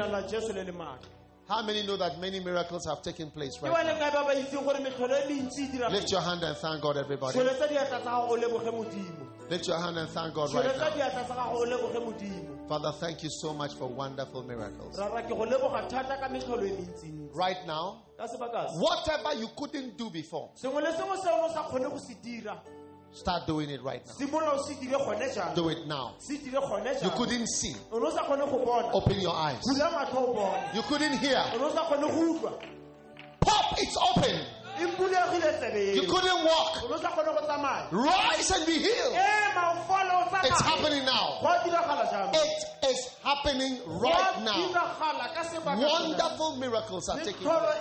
La jesu le le maatla How many know that many miracles have taken place right now? kae ba ba itseng gore metlholo mentsi dira Lift your hand and thank God, everybody. šoletsa diatla tsa gago o leboge modimo Lift your hand and thank God right now. diatla tsa gago o leboge modimo Father, thank you so much for wonderful miracles. rara ke go leboga thata ka metlholo mentsintsi Right now, ka sebaka se whatever you couldn't do before, sengwe le sengwe se o ne o sa kgone go se dira start doing it right now. simolola o se dire gone jaanong Do it now. se dire gone You couldn't see, o ne o sa kgone go bona open your eyes. bula matlho o bone You couldn't hear, o ne o sa kgone pop, it's open. You couldn't walk, o ne o sa kgone go tsamaya rise and be healed. Eh, ema o fole o It's happening now. go a diragala jaanong It is happening right now. diragala ka sebaka se Wonderful miracles are taking place.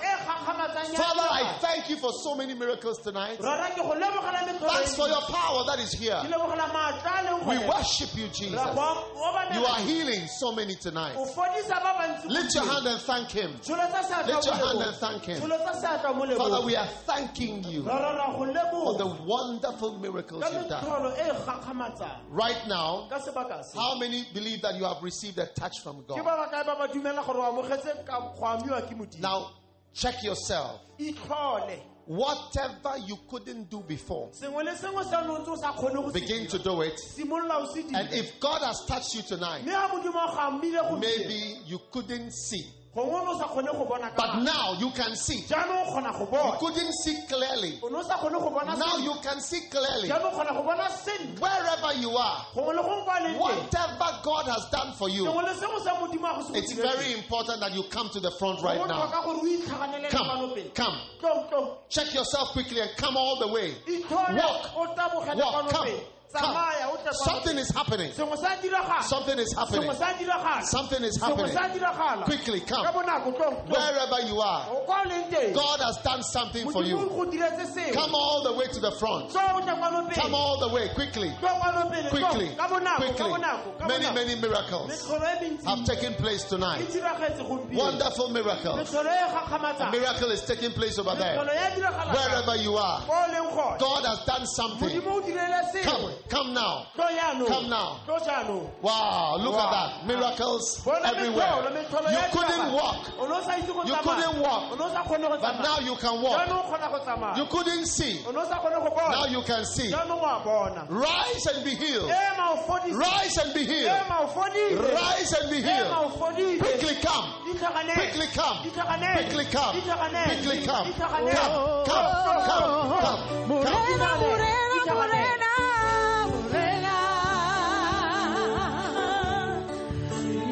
Father, I thank you for so many miracles tonight. rara ke go lebogela metlholo Thanks for your power that is here. ke lebogela maatla a leng We worship you, Jesus. Ra go a- o obamela. You are healing so many tonight. o fodisa ba bantsi Lift your hand and thank Him. Lift your hand and thank Him. Tsholetsa seatla mo Father, we are thanking you ra rara go for the wonderful miracles you've done. Right now, ka sebaka se how many believe that you have received a touch from God? ba ba kae ba ba dumela gore o amogetse ka go amiwa ke modimo Now, check yourself. Whatever you couldn't do before, sengwe le sengwe se o ne o ntse o sa kgone go se begin to do it. And if God has touched you tonight, mme ga modimo a go amile go maybe you couldn't see, gongwe o ne o sa kgone go bona ka but now you can see. jaanong o kgona go You couldn't see clearly. o ne o sa kgone go bona Now you can see clearly. jaanong o kgona go bona sentle Wherever you are, gongwe le gongwe kwa a leng teng whatever God has done for you, sengwe le sengwe se modimo a go se go it's very important that you come to the front right now. gore o itlhaganele Come, come. Check yourself quickly and come all the way. Walk. Walk, come. Come. Tsamaya, o tle kwano Something is happening. sengwe sa diragala Something is happening. sengwe sa diragala Something is happening. Quickly, come. bonako tlo, tlo. Wherever you are, O kwa o leng teng God has done something for you. o go diretse sengwe Come all the way to the front. so o tle kwano pele Come all the way quickly. Tlo kwano pele, tlo. Quickly. ka bonako ka Quickly. Many, many miracles have taken place tonight. Wonderful miracles. A miracle is taking place over there. Wherever you are, ko o leng gone God has done something. modimo o direle Come, come now. Come now. Wow, look Wow. at that. Miracles everywhere. You couldn't walk, o ne o sa itse go You couldn't walk. o ne o sa kgone go but now you can walk. jaanong o kgona go tsamaya You couldn't see, o ne o sa kgone go now you can see. jaanong wa bona Rise and be healed. ema o fodile Rise and be healed. ema o fodile Rise and be healed. o fodile Quickly come. Quickly come. Quickly come. Itlhaganele. Quickly come. Come, Itlhaganele. come, come, come, come. Morena, morena, morena,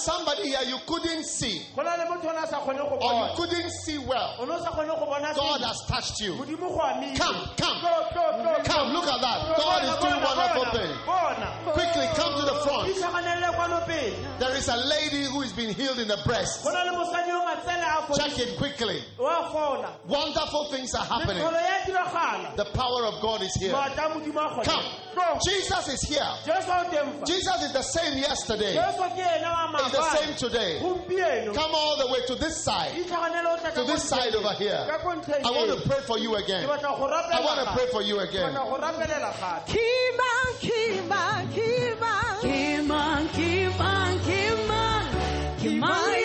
somebody here you couldn't see, or you couldn't see well. God has touched you. Come, come, come. Look at that. God is doing wonderful things. Quickly, come to the front. There is a lady who is being healed in the breast. Check it quickly. Wonderful things are happening. The power of God is here. Come. Jesus is here. Jesus is the same yesterday. He's the same today. Come all the way to this side. To this side over here. I want to pray for you again. I want to pray for you again. Keep on, keep on. Keep on, keep on, keep on. Keep on.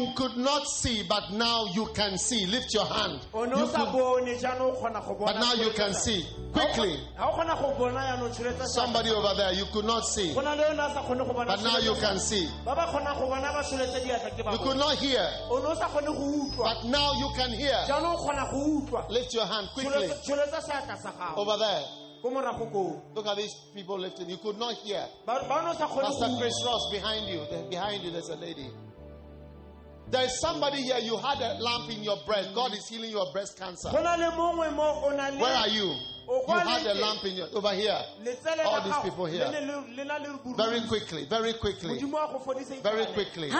you could not see, but now you can see. Lift your hand. You could, but now you can see. Quickly. Somebody over there, you could not see. But now you can see. You could not hear. But now you can hear. Lift your hand quickly. Over there. Look at these people lifting. You could not hear. Pastor Chris Ross behind you. Behind you, there's a lady. There is somebody here, you had a lump in your breast. God is healing your breast cancer. Where are you? You had a lamp in your over here. All these people here. Very quickly, very quickly. Very quickly. Very quickly.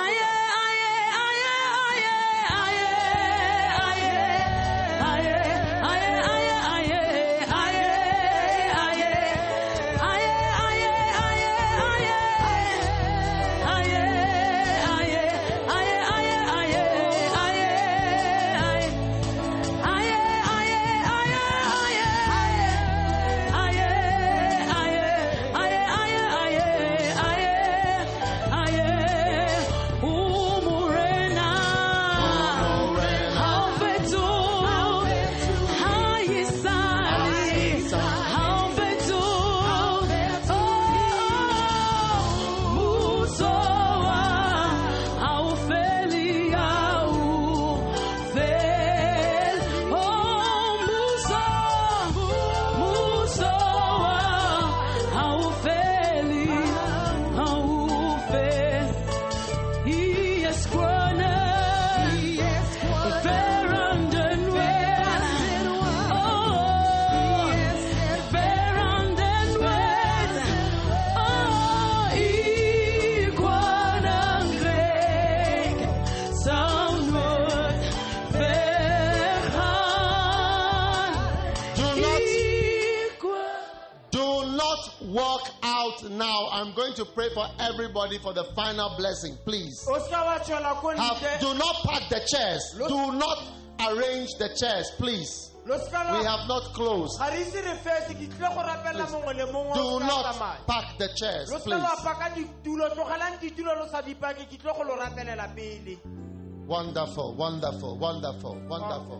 Going to pray for everybody for the final blessing. Please. o ska wa tswela ko Have, do not pack the chairs. Do not arrange the chairs, please. We have not closed. ga re ise re fetse ke tlile go rapela mongwe le mongwe Do not pack the chairs, please. la paka ditulo tlogelang ditulo lo sa dipake ke tlile go lo rapelela pele Wonderful, wonderful, wonderful, wonderful.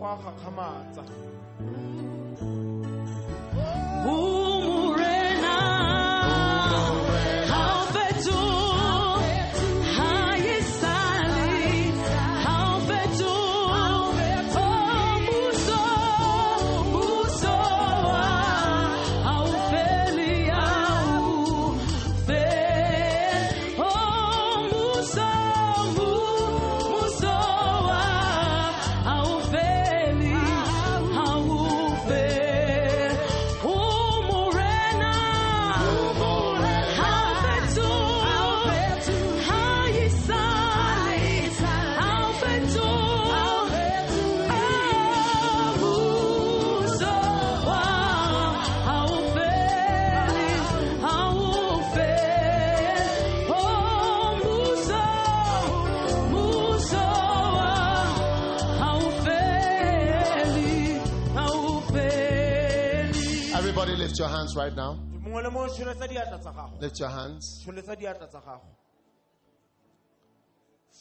Hands right now. mongwe le mongwe tsholetsa diatla tsa gago Lift your hands. tsholetsa diatla tsa gago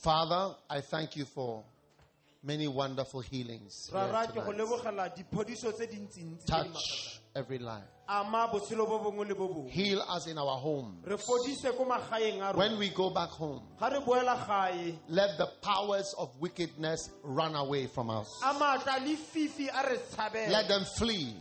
Father, I thank you for many wonderful healings. here ra ra ke go tonight. lebogela diphodiso tse dintsintsi tse di makgatlhang. Touch every life. ama botshelo bo bongwe le bo bongwe Heal us in our home. re fodise ko magaeng a When we go back home, ga re boela gae let the powers of wickedness run away from us. a maatla le fifi a re tshabela Let them flee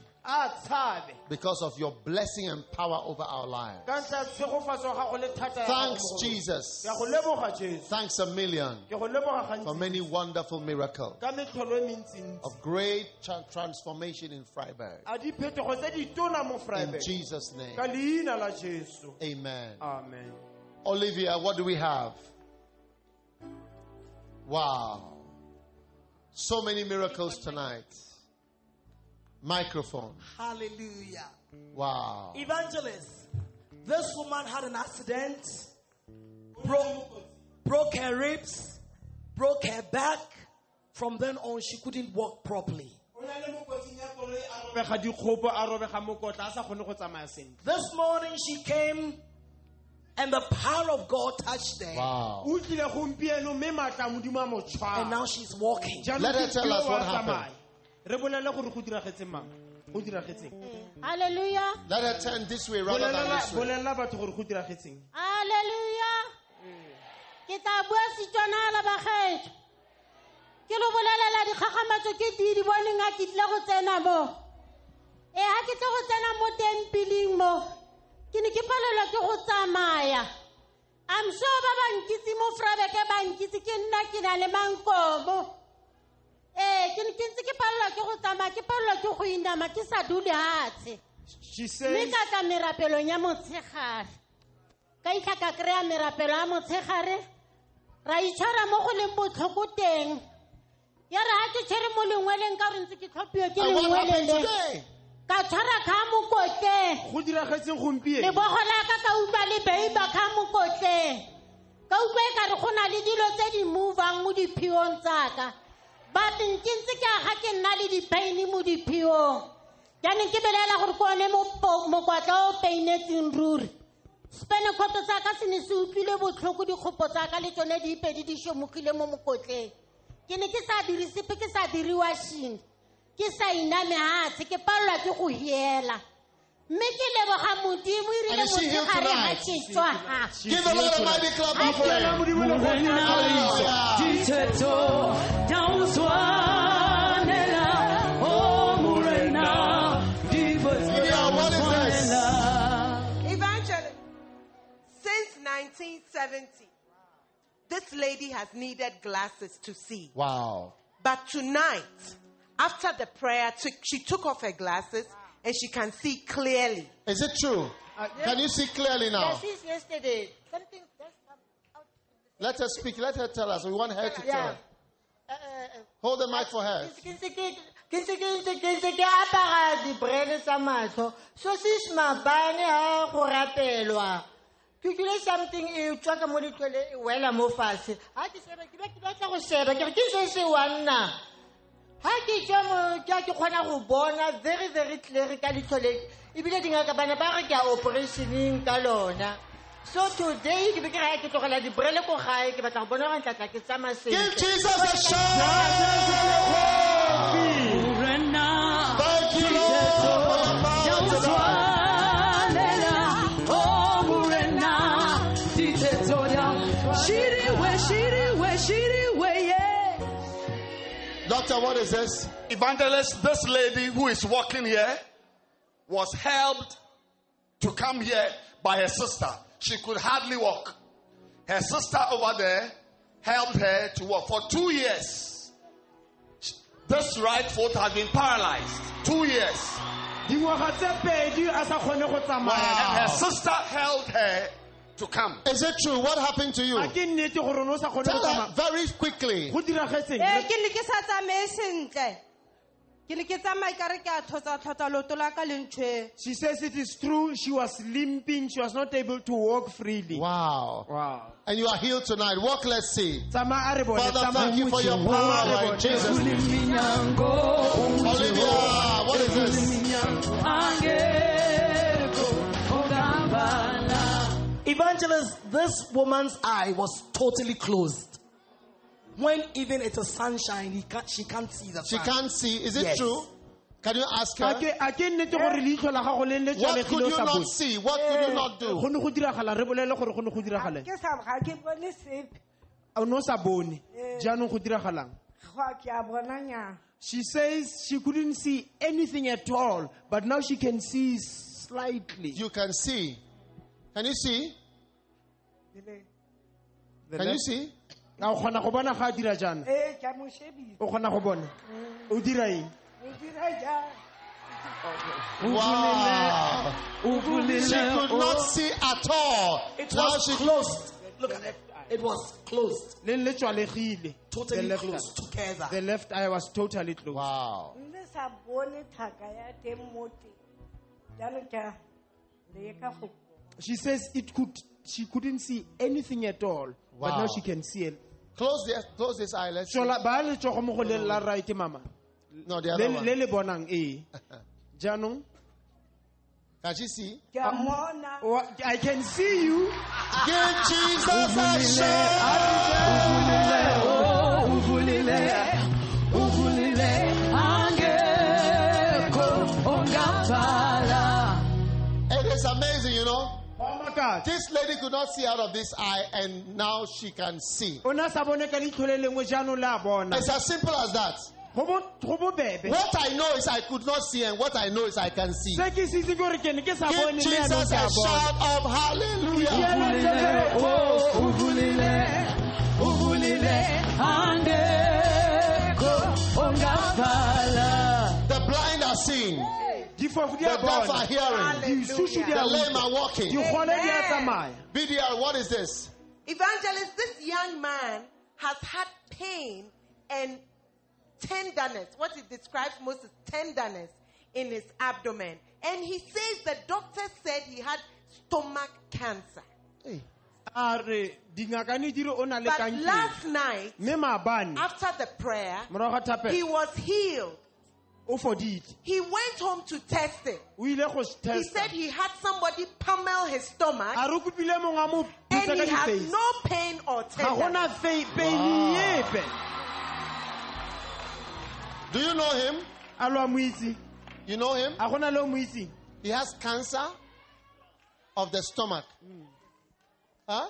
because of your blessing and power over our lives. ka ntlha ya tshegofatso ya gago le thata ya gago Thanks, mo go rona. Jesus. ke a go leboga jesu Thanks a million ke go leboga for many wonderful miracles ka metlholo mentsintsi of great tra- transformation in Vryburg. a diphetogo tse di tona mo In Jesus' name. ka leina la jesu Amen. amen Olivia, what do we have? Wow. So many miracles tonight. Microphone. Hallelujah. Wow. Evangelist, this woman had an accident, broke, broke her ribs, broke her back. From then on, she couldn't walk properly. o na le mo kotsing ya koloi a robega dikgopo a robega mokotla a sa kgone go tsamaya sentle This morning, she came and the power of God touched her. Wow. o tlile gompieno mme maatla a modimo a mo And now she's walking. Let her tell us what happened. Tsamaya. re bolele gore go diragetseng mang go diragetseng Hallelujah. Let her turn this way rather than this way. bolelela batho gore go diragetseng Hallelujah. Ke tla bua Setswana la bagaetsho. Ke lo bolelela dikgagamatso ke di di boneng a ke tlile go tsena mo. Eh ha ke tle go tsena mo tempiling mo. Ke ne ke palelwa ke go tsamaya. I'm sure ba ba nkitse mo Vryburg ba nkitse ke nna ke na le mankomo. She says ka tla merapelong ya motshegare. Ka itlha ka kry-a merapelo ya motshegare ra itshwara mo go leng botlhoko teng. Ya re ga ke tshwere mo lengweleng ka gore ntse ke tlhophiwe ke And what happened lengwelele ka tshwara ka mokotleng. Go diragetseng gompieno. Lebogo la ka ka utlwa le beiba ka mokotleng. Ka utlwa e go na le dilo tse di movang mo diphiong tsaka but nke ntse ke aga ke nna le dipaini mo diphiong jaanong ke belela gore ke one mopo- mokwatla o painetseng ruri. Spenekgoto tsa ka se ne se utlwile botlhoko dikgopo tsa ka le tsone diipedi di šomogile mo mokotleng. Ke ne ke sa dire sepe ke sa dire washing. Ke sa iname hatshe ke palelwa ke go hiela. Mme ke leboga modimo e rile And is she here motshegare ga tonight? 1970, this lady has needed glasses to see. Wow. But tonight, after the prayer, took, she took off her glasses and she can see clearly. Is it true? Uh, can you see clearly now? since yesterday something just come out Let her speak. Let her tell us. We want her to Yeah. tell. Hold the mic for her. ke something e mo e wela mo ga ke ke ke batla go ke se se ga ke tswa mo ke ke kgona go bona very very clear ka ebile dingaka bana ba re ke a operationeng ka lona so today ke be ke raya ke tlogela diborele ko gae ke batla go bona gore ntlatla ke tsamaya Give sentle Jesus a shout. Thank you, Lord, for your power tonight. Doctor, what is this? Evangelist, this lady who is walking here was helped to come here by her sister. She could hardly walk. Her sister over there helped her to walk for two years. This right foot has been paralyzed. Two years. dingwaga tse pedi a sa kgone go tsamaya And her sister held her to come. Is it true? What happened to you? a ke nnete gore ne o sa kgone go Tell her very quickly. Go diragetseng ke ne ke sa tsamaye sentle ke ne ke tsamaye ka re ke a tlhotsa-tlhotsa loto la ka le ntshwere she says it is true she was limping she was not able to walk freely Wow. wow And you are healed tonight. Walk, let's see. tsamaya a re bone Father, thank you for your mo motseng. power Tsamaya a re in bone. Jesus' name. Olivia, what is this? Evangelist, this woman's eye was totally closed. When even it's a sunshine, he can't, she can't see the She sun. can't see. Is it Yes. true? Can you ask a her? ke a ke nnete gore leitlho la gago le le What could tswalegile you sa not bone see? What could you not do? go ne go diragala re bolele gore go ne go diragale ke sa ga ke bone sepe o ne o sa bone jaanong go diragalang go ke a bona she says she couldn't see anything at all but now she can see slightly You can see. Can you see? Can you see? A o kgona go bona ga a dira jaana ee ke a mo shebile o kgona go bona o dira eng o dira jang Wow. She could not see at all. It was she closed. Look at it. It was closed. le le the Totally left closed eye. together. the left eye was totally closed Wow. nne sa bone thaka ya teng mo teng jaanong ke a leka go she says it could she couldn't see anything at all Wow. but now she can see it Close this, close this eye. Let's see. Tswala- ba letsogo mo go le la right mama No, the le other le one. le bonang ee eh? jaanong Can she see? ke a ah, mona wa- i can see you Give Jesus a shout. Wa. This lady could not see out of this eye, and now she can see. o ne a sa bone ka leitlho lengwe jaanong le a bona It's as simple as that. go bo- go bobebe What I know is I could not see, and what I know is I can see. se ke se itse ke gore ke ne ke sa Give bone mme yaanong Jesus a a shout of hallelujah. Oh, the blind are seeing, difofu di the a deaf are bona hearing, disusu di the a lame are walking. digole di a tsamaya BDR, what is this? Evangelist, this young man has had pain and tenderness. What he describes most is tenderness in his abdomen. And he says the doctor said he had stomach cancer. Hey. a re dingaka ne dire o na le But last night, after the prayer, he was healed. O fodile He went home to test it. o ile go He said he had somebody pummel his stomach a re kopile mongwe a mo and he ka has no pain or ga tenderness. gona fe- peini epe Do you know him? a lo a You know him? a gona le o mo itseng He has cancer of the stomach. Huh?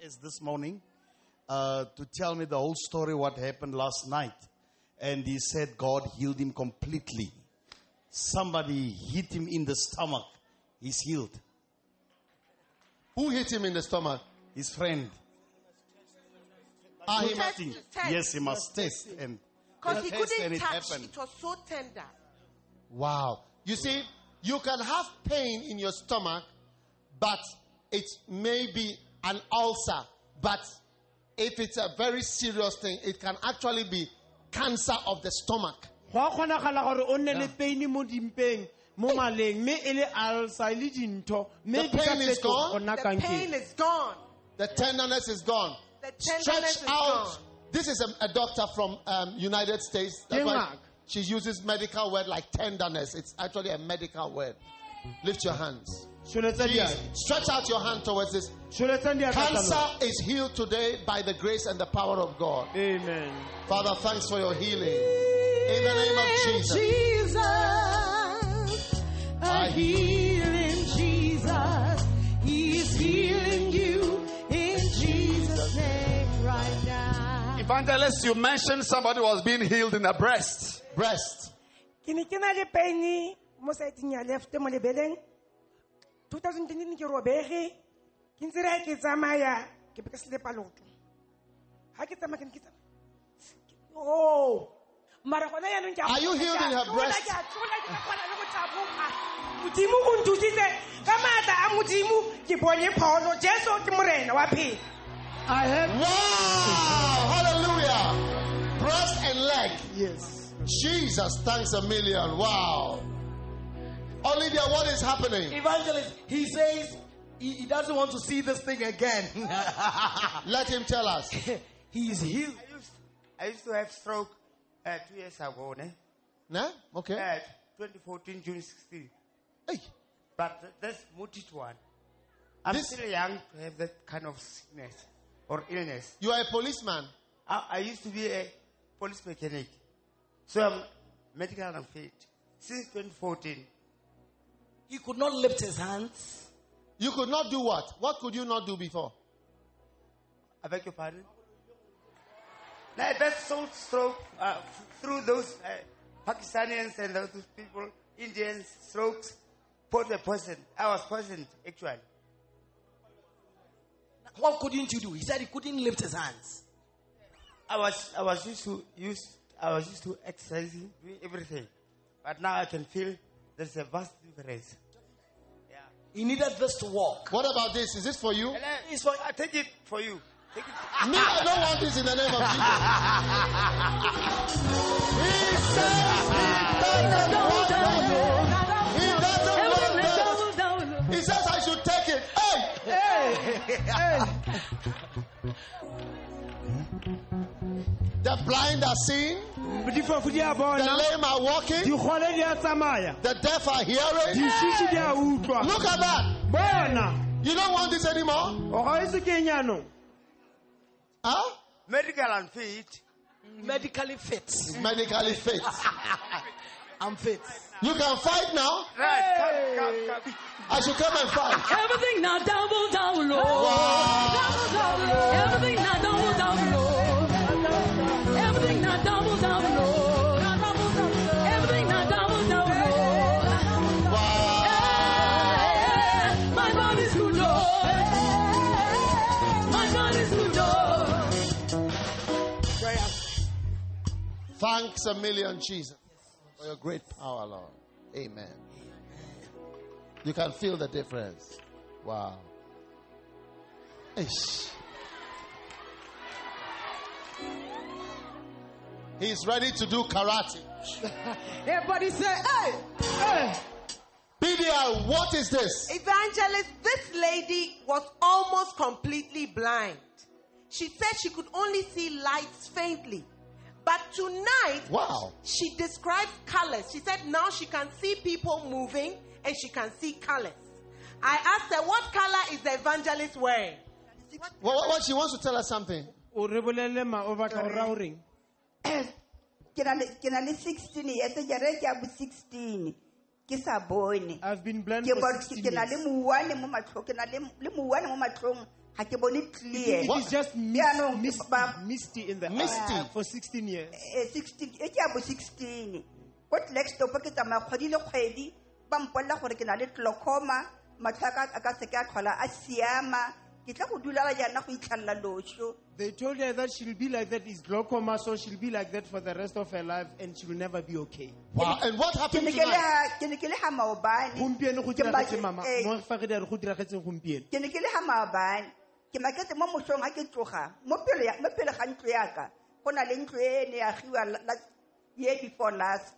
is this morning uh, to tell me the whole story what happened last night and he said god healed him completely somebody hit him in the stomach he's healed Who hit him in the stomach? his friend Ah, he Test, must- test. yes he must test and Because he test couldn't and it touch. happened. It was so tender. Wow. You see, you can have pain in your stomach, but it may be an ulcer. But if it's a very serious thing, it can actually be cancer of the stomach. go a kgonagala gore o nne le peini mo dimpeng mo maleng mme e le alsa le dintho mme The di ka pain is fetoga gone? go nna The pain kankeng is gone. The tenderness is gone. The tenderness Stretch is out. gone. This is a, a doctor from um, United States. That's why Denmark. she uses medical word like tenderness. It's actually a medical word. Lift your hands. Šoletsa Jesus. diatla. Stretch out your hand towards this. Šoletsang diatla tsa Cancer lona. is healed today by the grace and the power of God. amen Father, thanks for your healing. In the name of Jesus. Jesus, a healing Jesus. He's healing you in Jesus' name right now. Evangelist, you mentioned somebody was being healed in the breast. Breast. Ke ne ke na le pain mo saeteng ya left mo lebeleng 2010 ke robege ke ntse re ke tsamaya ke be ke slepa loto ha ke tsamaya ke ne ke tsamaya oh mara gona yaanong ke Are you healed ke a in her tlola, breast? ke a tlola, ke kgona le go taboga modimo o nthusitse ka maatla a modimo ke bone pholo jesu ke morena wa phelo i have Wow! Hallelujah! Breast and leg. yes Jesus, thanks a million. Wow. Olivia, what is happening? Evangelist, he says he, he doesn't want to see this thing again. Let him tell us. he is healed. I used, I used to have stroke uh, two years ago, ne? Nah? Okay. Uh, 2014, June 16. Hey. But th- this muted one. I'm This- still young to have that kind of sickness or illness. You are a policeman. I, I used to be a police mechanic. So I'm medical unfit. Since 2014, He could not lift his hands. You could not do what? What could you not do before? I beg your pardon? Now, that's so stroke uh, f- through those uh, Pakistanians and those people, Indians, strokes, put a poison. I was poisoned, actually. What couldn't you do? He said he couldn't lift his hands. I was, I was used to use, I was used to exercising, doing everything, but now I can feel there's a vast difference. He needed this to walk. What about this? Is this for you? I, it's for, I take it for you. Take it. Me, I don't want this in the name of Jesus. He says he doesn't want that. He doesn't want that. He says I should take it. Hey! Hey! hey. The blind are seeing, difofu di a the lame are walking, digole di a tsamaya the deaf are hearing. dišiši di a utlwa Look at that. bona You don't want this anymore? Oh, oh, o ga se ke Huh? Medical unfit. Medically fit. Medically fit. I'm fit. You can fight now. Right, come, come, come. I should come and fight. Everything now double down low. Wow. Double down low. Everything now Thanks a million, Jesus, for your great power, Lord. Amen. You can feel the difference. Wow. Ish. He's ready to do karate. Everybody say, hey! Hey, BDR, what is this? Evangelist, this lady was almost completely blind. She said she could only see lights faintly. But tonight, Wow. she described colors. She said now she can see people moving and she can see colors. I asked her, what color is the evangelist wearing? What, what, what- she wants to tell us something. o re bolelele ma o batla o raya o reng ke na le ke na le 16 years ke re ke a bo 16 ke sa bone i've been blind ke for 16 na le years mo matlhong ke na le le muwane mo matlhong ga ke bone it is just Yaanong, mist, mist, misty in the Misty. eye for 16 years. Eh, 16 e ke a bo 16 ko tlaxtop ke tsamaya kgwedi le kgwedi ba mpolela gore ke na le glaucoma matlho a ka- a ka se ke a tlhola a siama. Ke tla go dulala jaana go itlhalela loso. They told her that she'll be like that is glaucoma so she'll be like that for the rest of her life and she will never be okay. Wow. And what happened ne ke le tonight? ha- ke ne ke le ha maobane. Gompieno go diragetse mama eh, mo fa re di a go diragetseng gompieno. Ke ne ke le ha maabane ke maketse mo mosong ga ke tloga mo pele ya- mo pele ga ntlo yaka go na le ntlo e ne agiwa year before last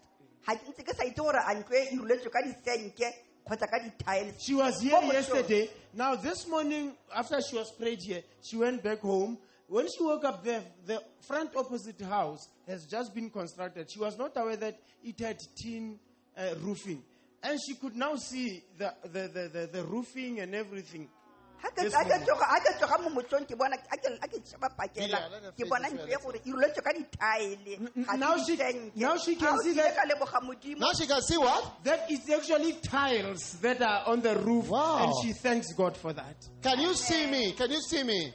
ga ntse ke sa itse gore a ntlo e iroletswe ka disenke kgotsa ka di-tiles She was here yesterday. Now, this morning, after she was prayed here, she went back home. When she woke up there, the front opposite house has just been constructed. She was not aware that it had tin uh, roofing. And she could now see the, the, the, the, the roofing and everything now she now she can see that now she can see what? That is actually tiles that are on the roof wow. and she thanks God for that. Can you see me? Can you see me?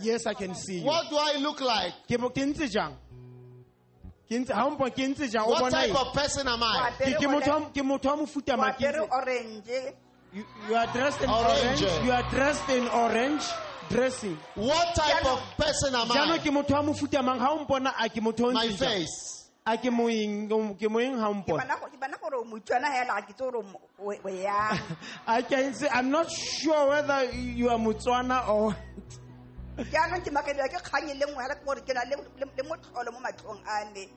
Yes i can see you. What do i look like? What type of person am I? You, you are dressed in orange. orange. You are dressed in orange dressing. What type of person am I? My face. i'm not sure whether you are motswana or jaanong ke makadiwa ke kgang e le gore ke na le motlholo mo matlhong a me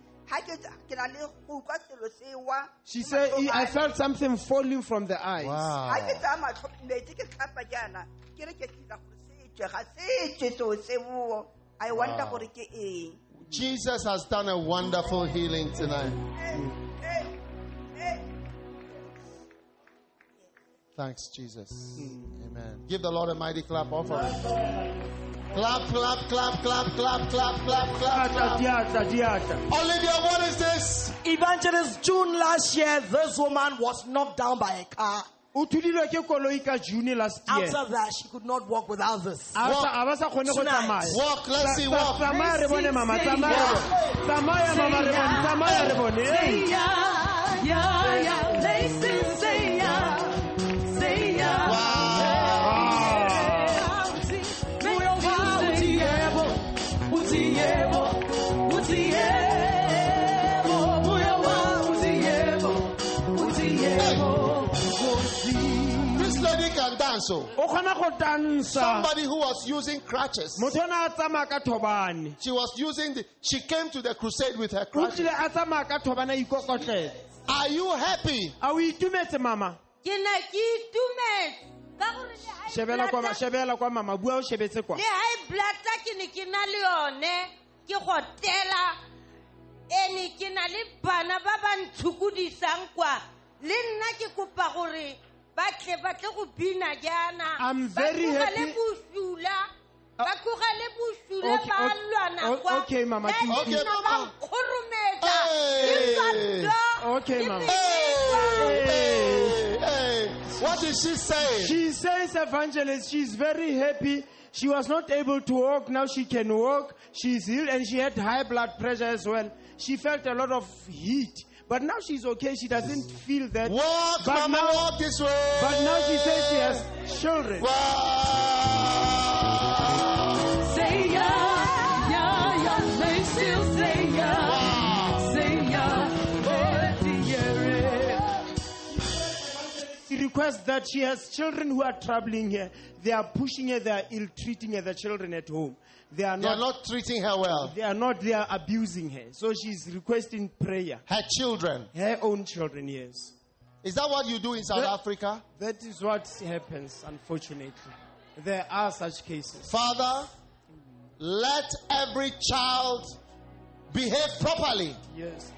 she said, I felt something falling from the eyes. Wow. wow. Jesus has done a wonderful healing tonight. Thanks, Jesus. Amen. Give the Lord a mighty clap offering. Clap, clap, clap, clap, clap, clap, clap, clap. Diata, diata. Olivia, what is this? Evangelist June last year, this woman was knocked down by a car. After that, she could not walk without this. Walk, Tonight. walk let's see, walk. walk. walk. Can dance. Oh. O kgona go dansa. Somebody who was using crutches. Motho o ne a tsamaya ka thobane. She was using the, she came to the crusade with her crutches. tlile a tsamaya ka thobane a ikokotlele. Are you happy? A o itumetse mama? ke ne ke itumetse ka gore le high Shebela kwa, shebela kwa mama, bua o shebetse kwa. le high blood ke ne ke na le yone ke gotela ene ke na le bana ba ba ntshokodisang kwa le nna ke kopa gore ba tle ba tle go bina jaana I'm very happy- bosula uh, ba tlogele bosula Okay, ba okay, lwana o- kwa okay, Mama, Ge uh, Okay, Mama. Hey. Okay, Mama. menetsa. Hey, hey. What did she say? She says, evangelist, she's very happy. She was not able to walk. Now she can walk. She's healed and she had high blood pressure as well. She felt a lot of heat. But now she's okay. She doesn't feel that. Walk, But mama, now- walk this way. But now she says she has children. Wow. Say yeah, yeah, yeah. They still say yeah, say yeah. Oh. She requests that she has children who are troubling her. They are pushing her. They are ill-treating her. The children at home. They are They are not. not treating her well. They are not. They are abusing her. So she's requesting prayer. Her children. Her own children, yes. Is that what you do in South That- Africa? That is what happens, unfortunately. There are such cases. Father, let every child behave properly Yes.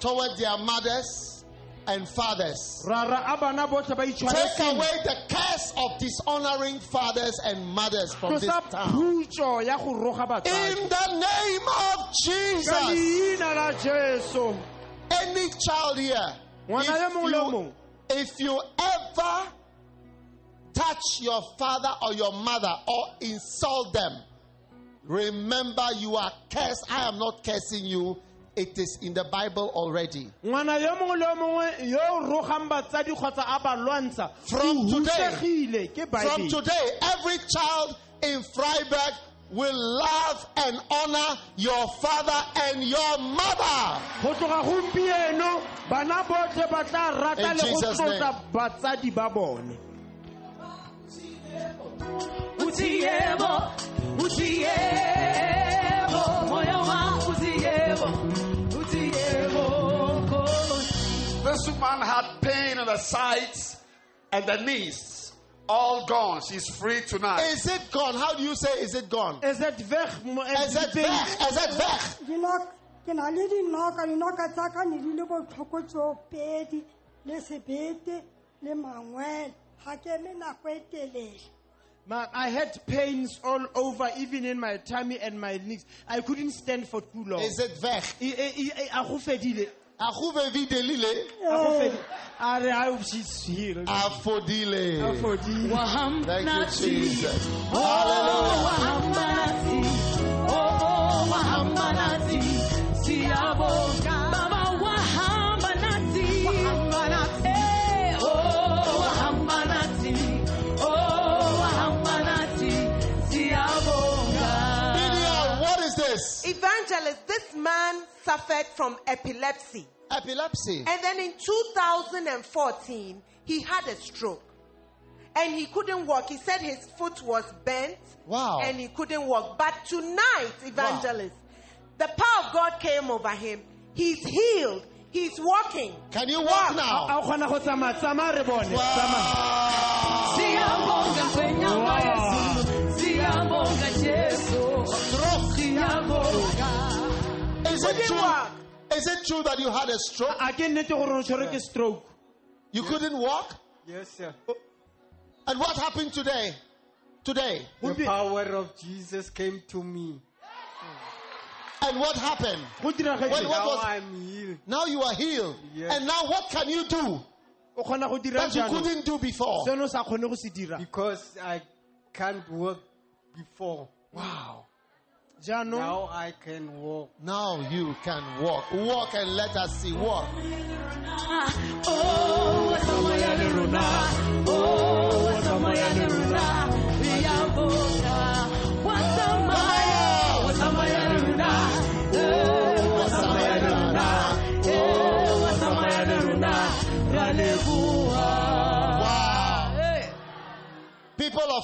toward their mothers and fathers. Rara abana botlhe ba itshware Take away the curse of dishonoring fathers and mothers from this town. phutso ya go roga batsadi. In the name of Jesus, leina la Jesu. any child here, Ngwana yo mongwe le yo if you, if you ever touch your father or your mother or insult them, remember you are cursed. I am not cursing you. It is in the Bible already. From today, from today, every child in Vryburg will love and honor your father and your mother. In Jesus' name. The sides and the knees, all gone. She's free tonight. Is it gone? How do you say is it gone? Is it weg? Is it weg? Is it weg? Dinok- ke na le dinoka dinoka tsa ka ne di le botlhoko tseo pedi le sebete le mangwele ga ke eme nako e telele Ma- I had pains all over, even in my tummy and my knees. I couldn't stand for too long. Is it weg? Akhuvevidelile. Afodile. Afodile. Thank you, Jesus. Hallelujah. This? Evangelist, this man suffered from epilepsy. Epilepsy. And then in 2014, he had a stroke. And he couldn't walk. He said his foot was bent. Wow. And he couldn't walk. But tonight, evangelist, the power of God came over him. He's healed. He's walking. Can you walk now? A o kgona go tsamaya. Tsamaya re bone. Tsamaya. Siyabonga kwenyama Yesu. Siyabonga Jesu. Siyabonga. Is it true? Is it true that you had a stroke? A ke nnete gore o tshwerwe ke stroke. You couldn't walk? Yes, sir. And what happened today? Today. The power of Jesus came to me. And what happened? Go. When what Now was- I'm healed. Now you are healed. Yes. And now what can you do O kgona go dira that you couldn't do before? Seno o sa kgone go se dira. Because I can't walk before. Wow. Now I can walk. Now you can walk. Walk and let us see. Walk. Oh,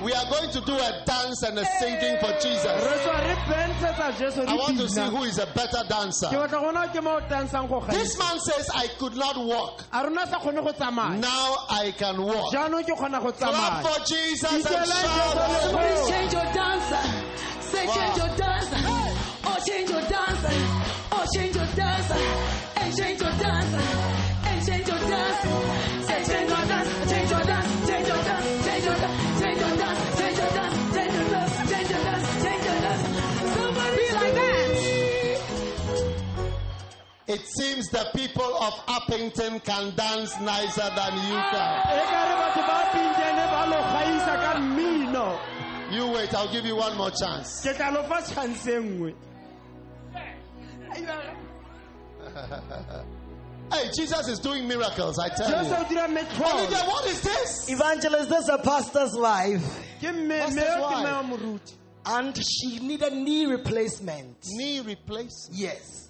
a lo sure We are going to do a dance and a singing for Jesus. re tswa re bentshetsa jesu I want to see who is a better dancer. batla gona ke mo o tansang go This man says, I could not walk. a rona sa kgone go tsamaya Now I can walk. jaanong ke kgona go Clap for Jesus and shout. Jesu Somebody change your dancer. Say Wow. change your dancer. Oh, change your dancer. Oh, change your dancer. And change your dancer. And change your dancer. It seems the people of Upington can dance nicer than you can. ka re batho ba pinjene ba lo gaisa ka mmino You wait, I'll give you one more chance. ke tla lo fa chance nngwe Hey, Jesus is doing miracles, I tell jesu o you. dira Olivia, what is this? Evangelist, this is a pastor's wife, ke mme Pastor's mme yo wife. mme wa moruti and she needed knee replacement. Knee replacement. Yes.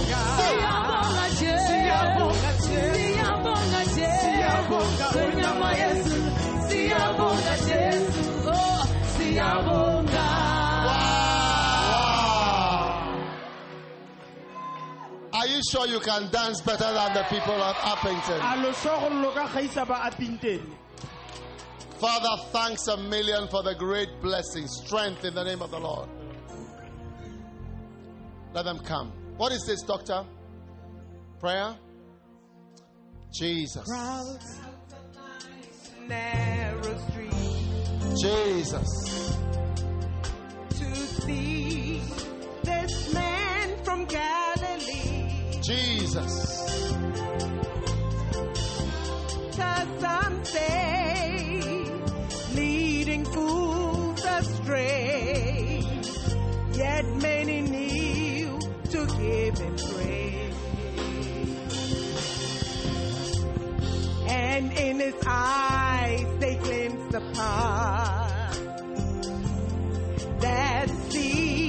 Are you sure you can dance better than the people of Upington? a lo sure gore lo ka gaisa ba apintene Father, thanks a million for the great blessing, strength in the name of the Lord. Let them come. What is this, doctor? Prayer? Jesus. Jesus to. Jesus. Leading fools astray. Yet many to give him praise. And in his eyes they glimpse the past that sea.